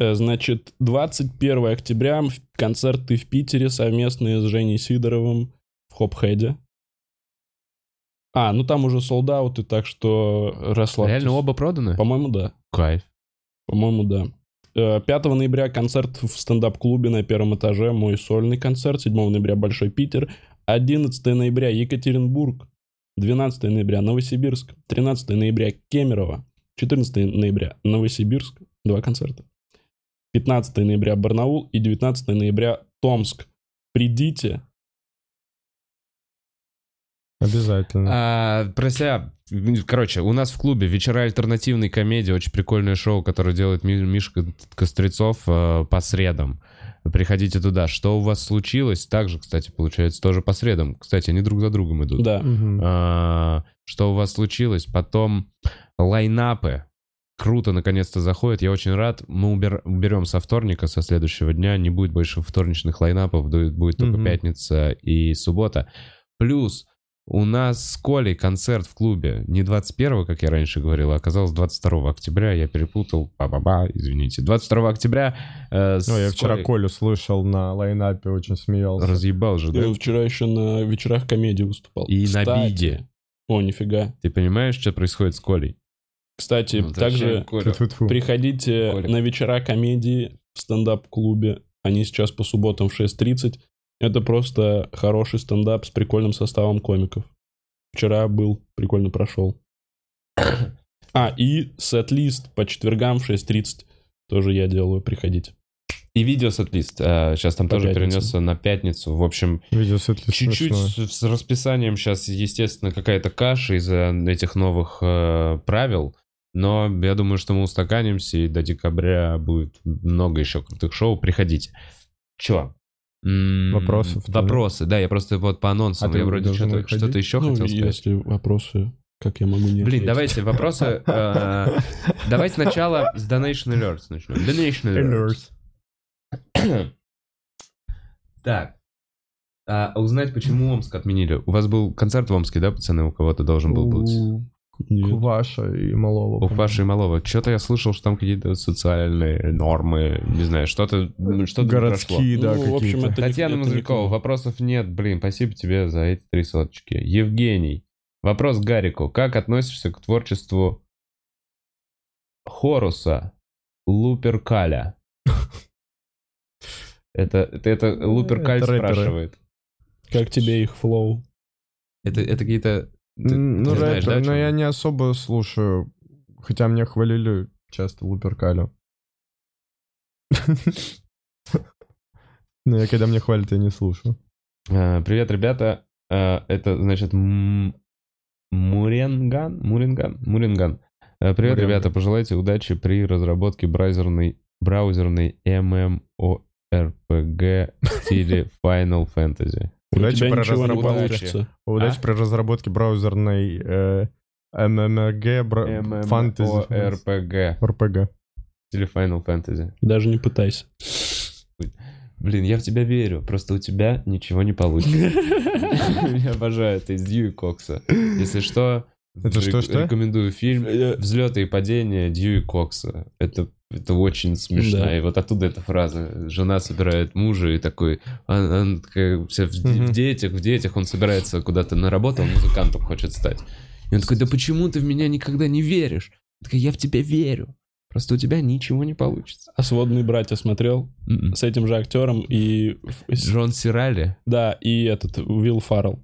Э, Значит, 21 октября концерты в Питере совместные с Женей Сидоровым в Хопхеде. А, ну там уже солдаты, так что расслабьтесь. Реально оба проданы? По-моему, да. Кайф. По-моему, да. Э, 5 ноября концерт в стендап-клубе на первом этаже, мой сольный концерт. 7 ноября Большой Питер. 11 ноября Екатеринбург. 12 ноября Новосибирск. 13 ноября Кемерово. 14 ноября Новосибирск. Два концерта. 15 ноября Барнаул и 19 ноября Томск. Придите. Обязательно. А, про себя. Короче, у нас в клубе вечера альтернативной комедии, очень прикольное шоу, которое делает Ми- Мишка Кострецов э, по средам. Приходите туда. Что у вас случилось? Также, кстати, получается, тоже по средам. Кстати, они друг за другом идут. Да. Мгм. А, что у вас случилось? Потом лайнапы. Круто, наконец-то заходит. Я очень рад. Мы убер- уберем со вторника, со следующего дня. Не будет больше вторничных лайнапов. Будет только Мгм. пятница и суббота. Плюс у нас с Колей концерт в клубе. Не 21, как я раньше говорил, а оказалось 22 октября. Я перепутал. Ба-ба-ба, извините. 22 октября э, с Ну, я вчера Колей- Колю слышал на лайнапе, очень смеялся. Разъебал же, да? Я вчера еще на вечерах комедии выступал. И на Кстати- биде. О, нифига. Ты понимаешь, что происходит с Колей? Кстати, Ну, также. Приходите Коля. на вечера комедии в стендап-клубе. Они сейчас по субботам в 6.30. Это просто хороший стендап с прикольным составом комиков. Вчера был, прикольно прошел. [COUGHS] А, и сет-лист по четвергам в 6.30 тоже я делаю, приходите. И видео сет-лист. Сейчас там По тоже пятницам. перенесся на пятницу. В общем, чуть-чуть с расписанием сейчас, естественно, какая-то каша из-за этих новых э, правил. Но я думаю, что мы устаканимся, и до декабря будет много еще крутых шоу. Приходите. Че? Вопросов? Вопросы, да, я просто вот по анонсам. А ты я вроде что-то, что-то еще Ну, хотел сказать. если вопросы, как я могу не Блин, давайте вопросы. [LAUGHS] э, Давайте сначала с Donation Alerts начнем. Donation Alerts. Так. А узнать, почему Омск отменили. У вас был концерт в Омске, да, пацаны? У кого-то должен был быть. У- Нет. Кваша и Малова. У. Паши и Малова. Что-то я слышал, что там какие-то социальные нормы, не знаю, что-то что Городские, да, Ну, в общем, какие-то. это не- Татьяна не Мазрякова, ко- вопросов нет. Блин, спасибо тебе за эти три соточки. Евгений. Вопрос к Гарику. Как относишься к творчеству Хоруса Луперкаля? [LAUGHS] Это, это, это Лупер Это Каль рэперы. спрашивает. Как тебе их флоу? Это, это какие-то... Ты, Ну, ты знаешь, да, но я не особо слушаю. Хотя мне хвалили часто Луперкалю. Но я когда мне хвалят, я не слушаю. А, Привет, ребята. А, Это, значит, Муренган? Муренган? Муренган. А, Привет, ребята. Пожелайте удачи при разработке браузерной, браузерной MMORPG в стиле Final Fantasy. Удачи про получится. Удачи А? при разработке браузерной э, MMORG бра- фэнтези. RPG. в стиле Final Fantasy. Даже не пытайся. Блин, я в тебя верю, просто у тебя ничего не получится. [LAUGHS] Я обожаю это из Дьюи Кокса. Если что, Это что, что? рекомендую фильм Э, «Взлеты и падения» Дьюи Кокса. Это, это очень смешно. Да. И вот оттуда эта фраза. Жена собирает мужа и такой... Он, он такая вся в, Мгм. в детях, в детях. Он собирается куда-то на работу, он музыкантом хочет стать. И он такой, да почему ты в меня никогда не веришь? Она такая, я в тебя верю. Просто у тебя ничего не получится. А «Сводные братья» смотрел? М-м. С этим же актером и... Джон Сирали? Да, и этот, Уилл Фаррелл.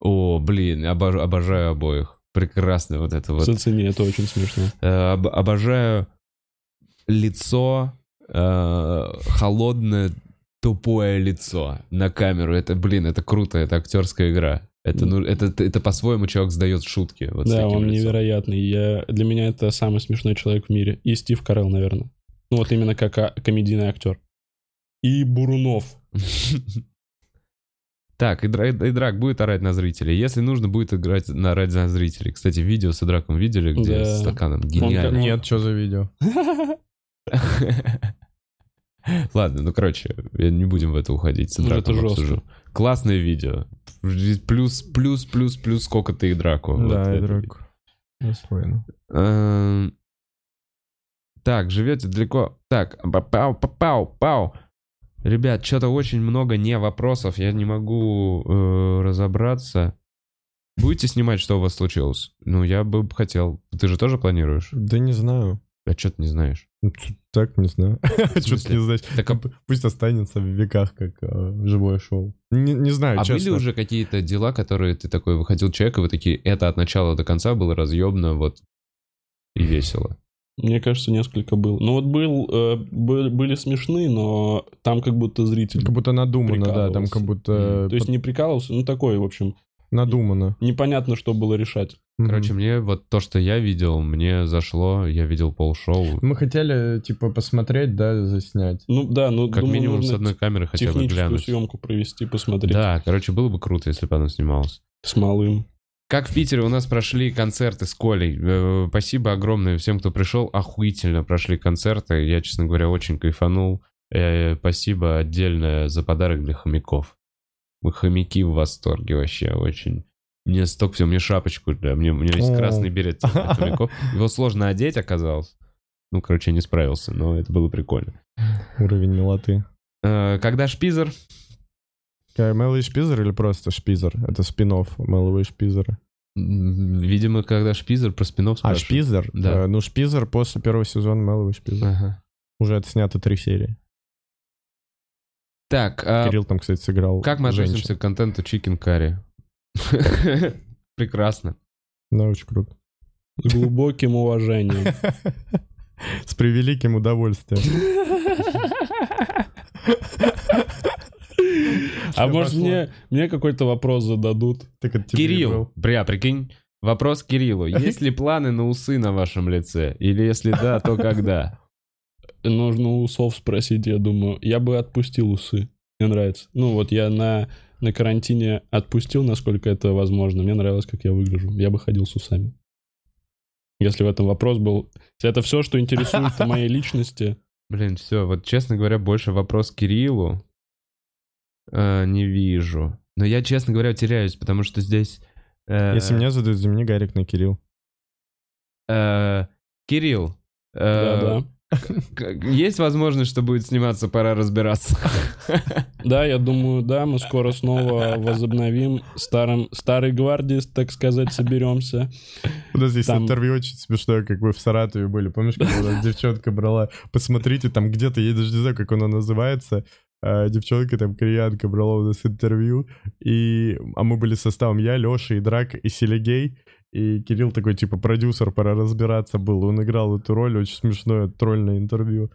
О, блин, обож- обожаю обоих. Прекрасно вот это вот. Зацени, это очень смешно. Э, об- обожаю лицо, э, холодное, тупое лицо на камеру. Это, блин, это круто, это актерская игра. Это, ну, это, это по-своему человек сдает шутки. Вот с да, таким он лицом. невероятный. Я, для меня это самый смешной человек в мире. И Стив Карелл, наверное. Ну вот именно как а, комедийный актер. И Бурунов. [LAUGHS] Так, и, Дра- и Драк будет орать на зрителей. Если нужно, будет играть на, орать на зрителей. Кстати, видео с Драком видели, где Да. с стаканом? Гениально. Нет, что за видео? [LAUGHS] [LAUGHS] Ладно, ну короче, я- не будем в это уходить. С Ну, это жестко. обсужу. Классное видео. Плюс, плюс, плюс, плюс, сколько ты и Драку. Вот Да, это игрок. Достойно. Эм, Так, живете далеко. Так, па- пау, па- пау, пау. Ребят, что-то очень много не вопросов, я не могу э, разобраться. Будете снимать, что у вас случилось? Ну, я бы хотел. Ты же тоже планируешь? Да не знаю. А что ты не знаешь? Ну, Так, не знаю. [LAUGHS] Что ты не знаешь? Так, а, Пусть останется в веках, как э, живое шоу. Не, не знаю, а были честно. уже какие-то дела, которые ты такой выходил человек, и вы такие, это от начала до конца было разъемно, вот, и весело. Мне кажется, несколько был. Ну вот был, э, бы- были смешные, но там как будто зритель. Как будто надумано, да, там как будто М, То есть не прикалывался, ну такой, в общем, надумано. непонятно, что было решать. Короче, мне вот то, что я видел, мне зашло, я видел полшоу. Мы хотели, типа, посмотреть, да, заснять. Ну да, ну Как думаю, минимум с одной камеры хотя бы глянуть. съемку провести, посмотреть Да, короче, было бы круто, если бы оно снималось. с малым. Как в Питере у нас прошли концерты с Колей. Э, Спасибо огромное всем, кто пришел. Охуительно прошли концерты. Я, честно говоря, очень кайфанул. Э, Спасибо отдельное за подарок для хомяков. Мы хомяки в восторге вообще очень. Мне столько всего, мне шапочку, да, мне, у меня есть красный берет хомяков. Его сложно одеть оказалось. Ну, короче, я не справился, но это было прикольно. Уровень милоты. Э, Когда шпизер? И Шпизер или просто Шпизер? Это спин-офф Мэллоу и Шпизера. М, Видимо, когда шпизер про спинов А, спрашивают. Шпизер? Да. Э, ну, Шпизер после первого сезона и Шпизер. Ага. Уже отснято три серии. Так, а Кирилл там, кстати, сыграл Как мы женщину. относимся к контенту Chicken [LAUGHS] Curry? Прекрасно. Да, очень круто. С глубоким уважением. [LAUGHS] С превеликим удовольствием. [LAUGHS] А может мне, мне какой-то вопрос зададут? Так это тебе Кирилл, бля, прикинь, вопрос Кириллу. Есть ли планы на усы на вашем лице? Или если да, то когда? Нужно у усов спросить, я думаю. Я бы отпустил усы. Мне нравится. Ну вот я на, на карантине отпустил, насколько это возможно. Мне нравилось, как я выгляжу. Я бы ходил с усами. Если в этом вопрос был... Если это все, что интересует о [LAUGHS] моей личности, Блин, все, вот честно говоря, больше вопрос Кириллу э, не вижу. Но я, честно говоря, теряюсь, потому что здесь... э, Если мне задают, замени Гарик на Кирилл. э, Кирилл, э, да-да. к- есть возможность, что будет сниматься «Пора разбираться»? Да, я думаю, да, мы скоро снова возобновим старым, старой гвардии, так сказать, соберемся. У нас здесь Там- интервью очень смешное, как вы в Саратове были. Помнишь, когда девчонка брала? Посмотрите, там где-то, я даже не знаю, как оно называется. а, девчонка там, кореянка, брала у нас интервью, и, а мы были составом я, Леша, и Драк, и Селигей, и Кирилл такой, типа, продюсер, пора разбираться был, он играл эту роль, очень смешное тролльное интервью.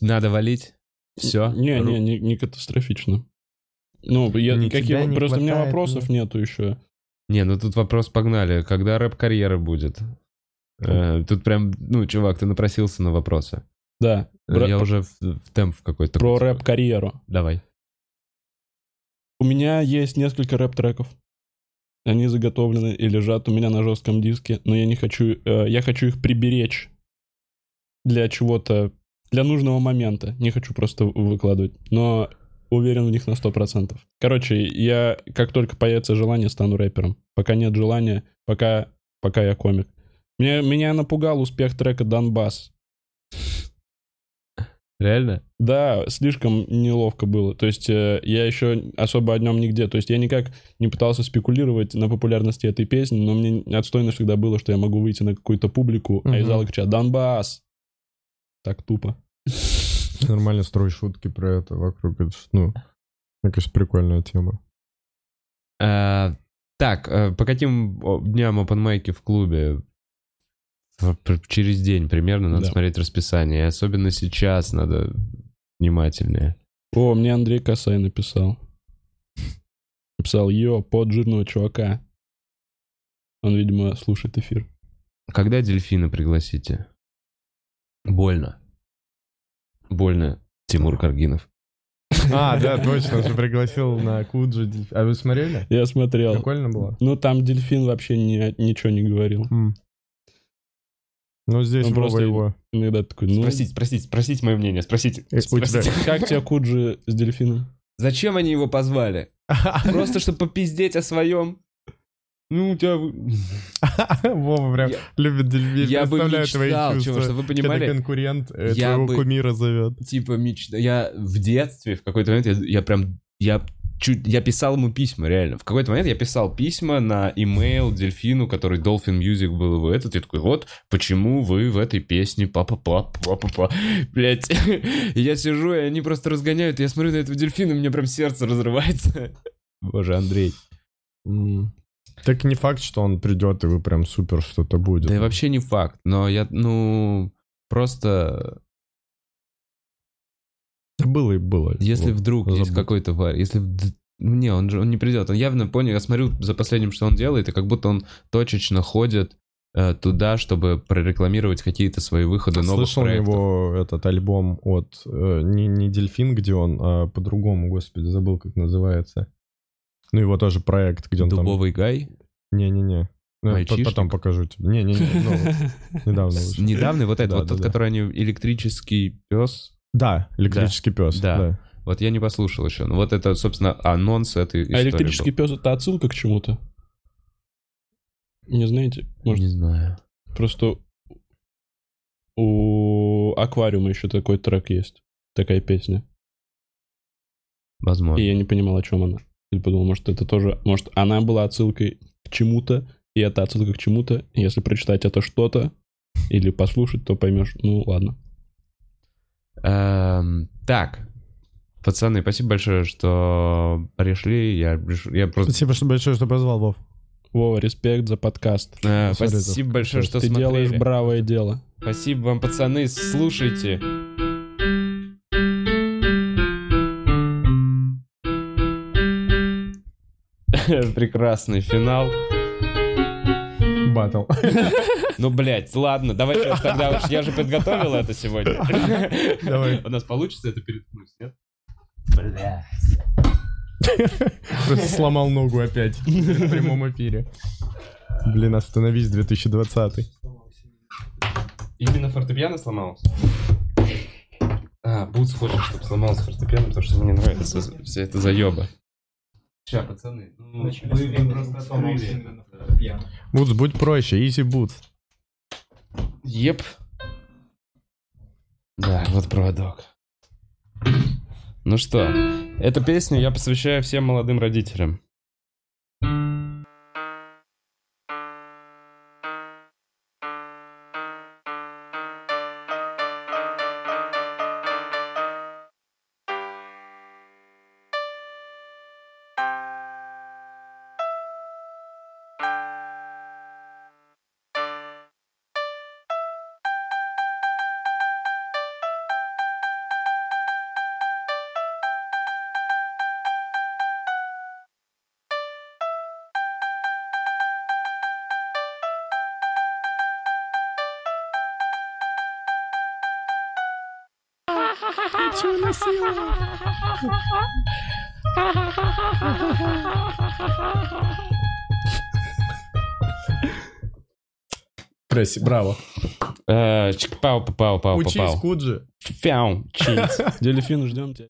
Надо валить. Все. Не, не, не, не катастрофично. Ну, я, Не какие, не просто у меня хватает, вопросов нету еще. Не, ну тут вопрос погнали. Когда рэп-карьера будет? Э, Тут прям, ну, чувак, ты напросился на вопросы. Да. Э, Я уже в, в темп в какой-то. Про рэп-карьеру. Давай. У меня есть несколько рэп-треков. Они заготовлены и лежат у меня на жестком диске, но я не хочу... э, я хочу их приберечь для чего-то, для нужного момента. Не хочу просто выкладывать. Но уверен в них на 100%. Короче, я как только появится желание, стану рэпером. Пока нет желания, пока, пока я комик. Меня, меня напугал успех трека «Донбасс». Реально? Да, слишком неловко было. То есть э, я еще особо о нем нигде. То есть я никак не пытался спекулировать на популярности этой песни, но мне отстойно всегда было, что я могу выйти на какую-то публику, а из зала кричат «Донбасс!» Так тупо. Нормально строить шутки про это вокруг, это ну, мне кажется, прикольная тема. Э, Так, э, по каким о, дням опенмейки в клубе? Через день примерно надо Да. смотреть расписание. И особенно сейчас надо внимательнее. О, мне Андрей Косай написал. Написал «Йо, под жирного чувака». Он, видимо, слушает эфир. Когда дельфина пригласите? Больно. Больно, Тимур Каргинов. А, да, точно, же пригласил на Куджи. А вы смотрели? Я смотрел. Прикольно было? Ну, там дельфин вообще ни- ничего не говорил. М. Ну, здесь Он просто его. Иногда такой, ну... Спросите, спросите, спросите мое мнение, спросите. Э, тебя- Спросите. Как тебе Куджи с дельфином? Зачем они его позвали? [LAUGHS] Просто чтобы попиздеть о своем? Ну, у тебя... [LAUGHS] Вова прям Я- любит дельфин. Я бы Представляю твои мечтал, чувства. чего, чтобы вы Когда понимали, конкурент э, я твоего бы- кумира зовет. типа мечта. Я в детстве в какой-то момент я, я прям я чуть я писал ему письма реально. В какой-то момент я писал письма на имейл Дельфину, который Dolphin Music был в этот. И такой, вот почему вы в этой песне папа папа папа папа блять. [LAUGHS] Я сижу и они просто разгоняют. Я смотрю на этого Дельфина, и у меня прям сердце разрывается. [LAUGHS] Боже, Андрей. Так не факт, что он придет, и вы прям супер что-то будет. Да и вообще не факт, но я, ну, просто, было и было. если Вот. вдруг есть забудь. какой-то варь, если... ну, Не, он же он не придет. Он явно понял, я смотрю за последним, что он делает, и как будто он точечно ходит э, туда, чтобы прорекламировать какие-то свои выходы новых Слышал проектов. него этот альбом от... э, не, не Дельфин, где он, а по-другому, господи, забыл, как называется. Ну, его тоже проект, где он Дубовый гай? там... Не-не-не. Ну, я по- Мальчишник? потом покажу тебе. Не-не-не, ну, [LAUGHS] недавно. Недавний вот этот, вот тот, который они электрический пес. Да, электрический пес. Да. Да. Вот я не послушал еще. Ну вот это, собственно, анонс этой А истории электрический пес это отсылка к чему-то? Не знаете? был. Может, Не знаю. просто у аквариума еще такой трек есть. Такая песня. Возможно. И я не понимал, о чем она. Я подумал, может, это тоже... Может, она была отсылкой к чему-то, и это отсылка к чему-то. Если прочитать это что-то или послушать, то поймешь, ну ладно. Эм, так, пацаны, спасибо большое, что пришли. Я, я просто... Спасибо что большое, что позвал, Вов. Вова, респект за подкаст. Э, Смотри, спасибо это большое, что Ты смотрели. делаешь бравое дело. Спасибо вам, пацаны, слушайте. [LAUGHS] Прекрасный финал. Батл. [LAUGHS] Ну, блядь, ладно, давайте уж тогда уж я же подготовил это сегодня. Давай. У нас получится это переткнуть, нет? Просто сломал ногу опять в прямом эфире. Блин, остановись, 2020. Именно фортепиано сломалось? А, Бутс хочет, чтобы сломалось фортепиано, потому что мне нравится вся эта заеба. Ща, пацаны, ну, вы просто открыли это. Бутс, будь проще, easy boots. Еп. Да, вот проводок. Ну что, эту песню я посвящаю всем молодым родителям. Красиво, браво. Э, чик-пау, попау, пау, Учись. Куджи. Фяу. [LAUGHS] Дельфин, ждем тебя.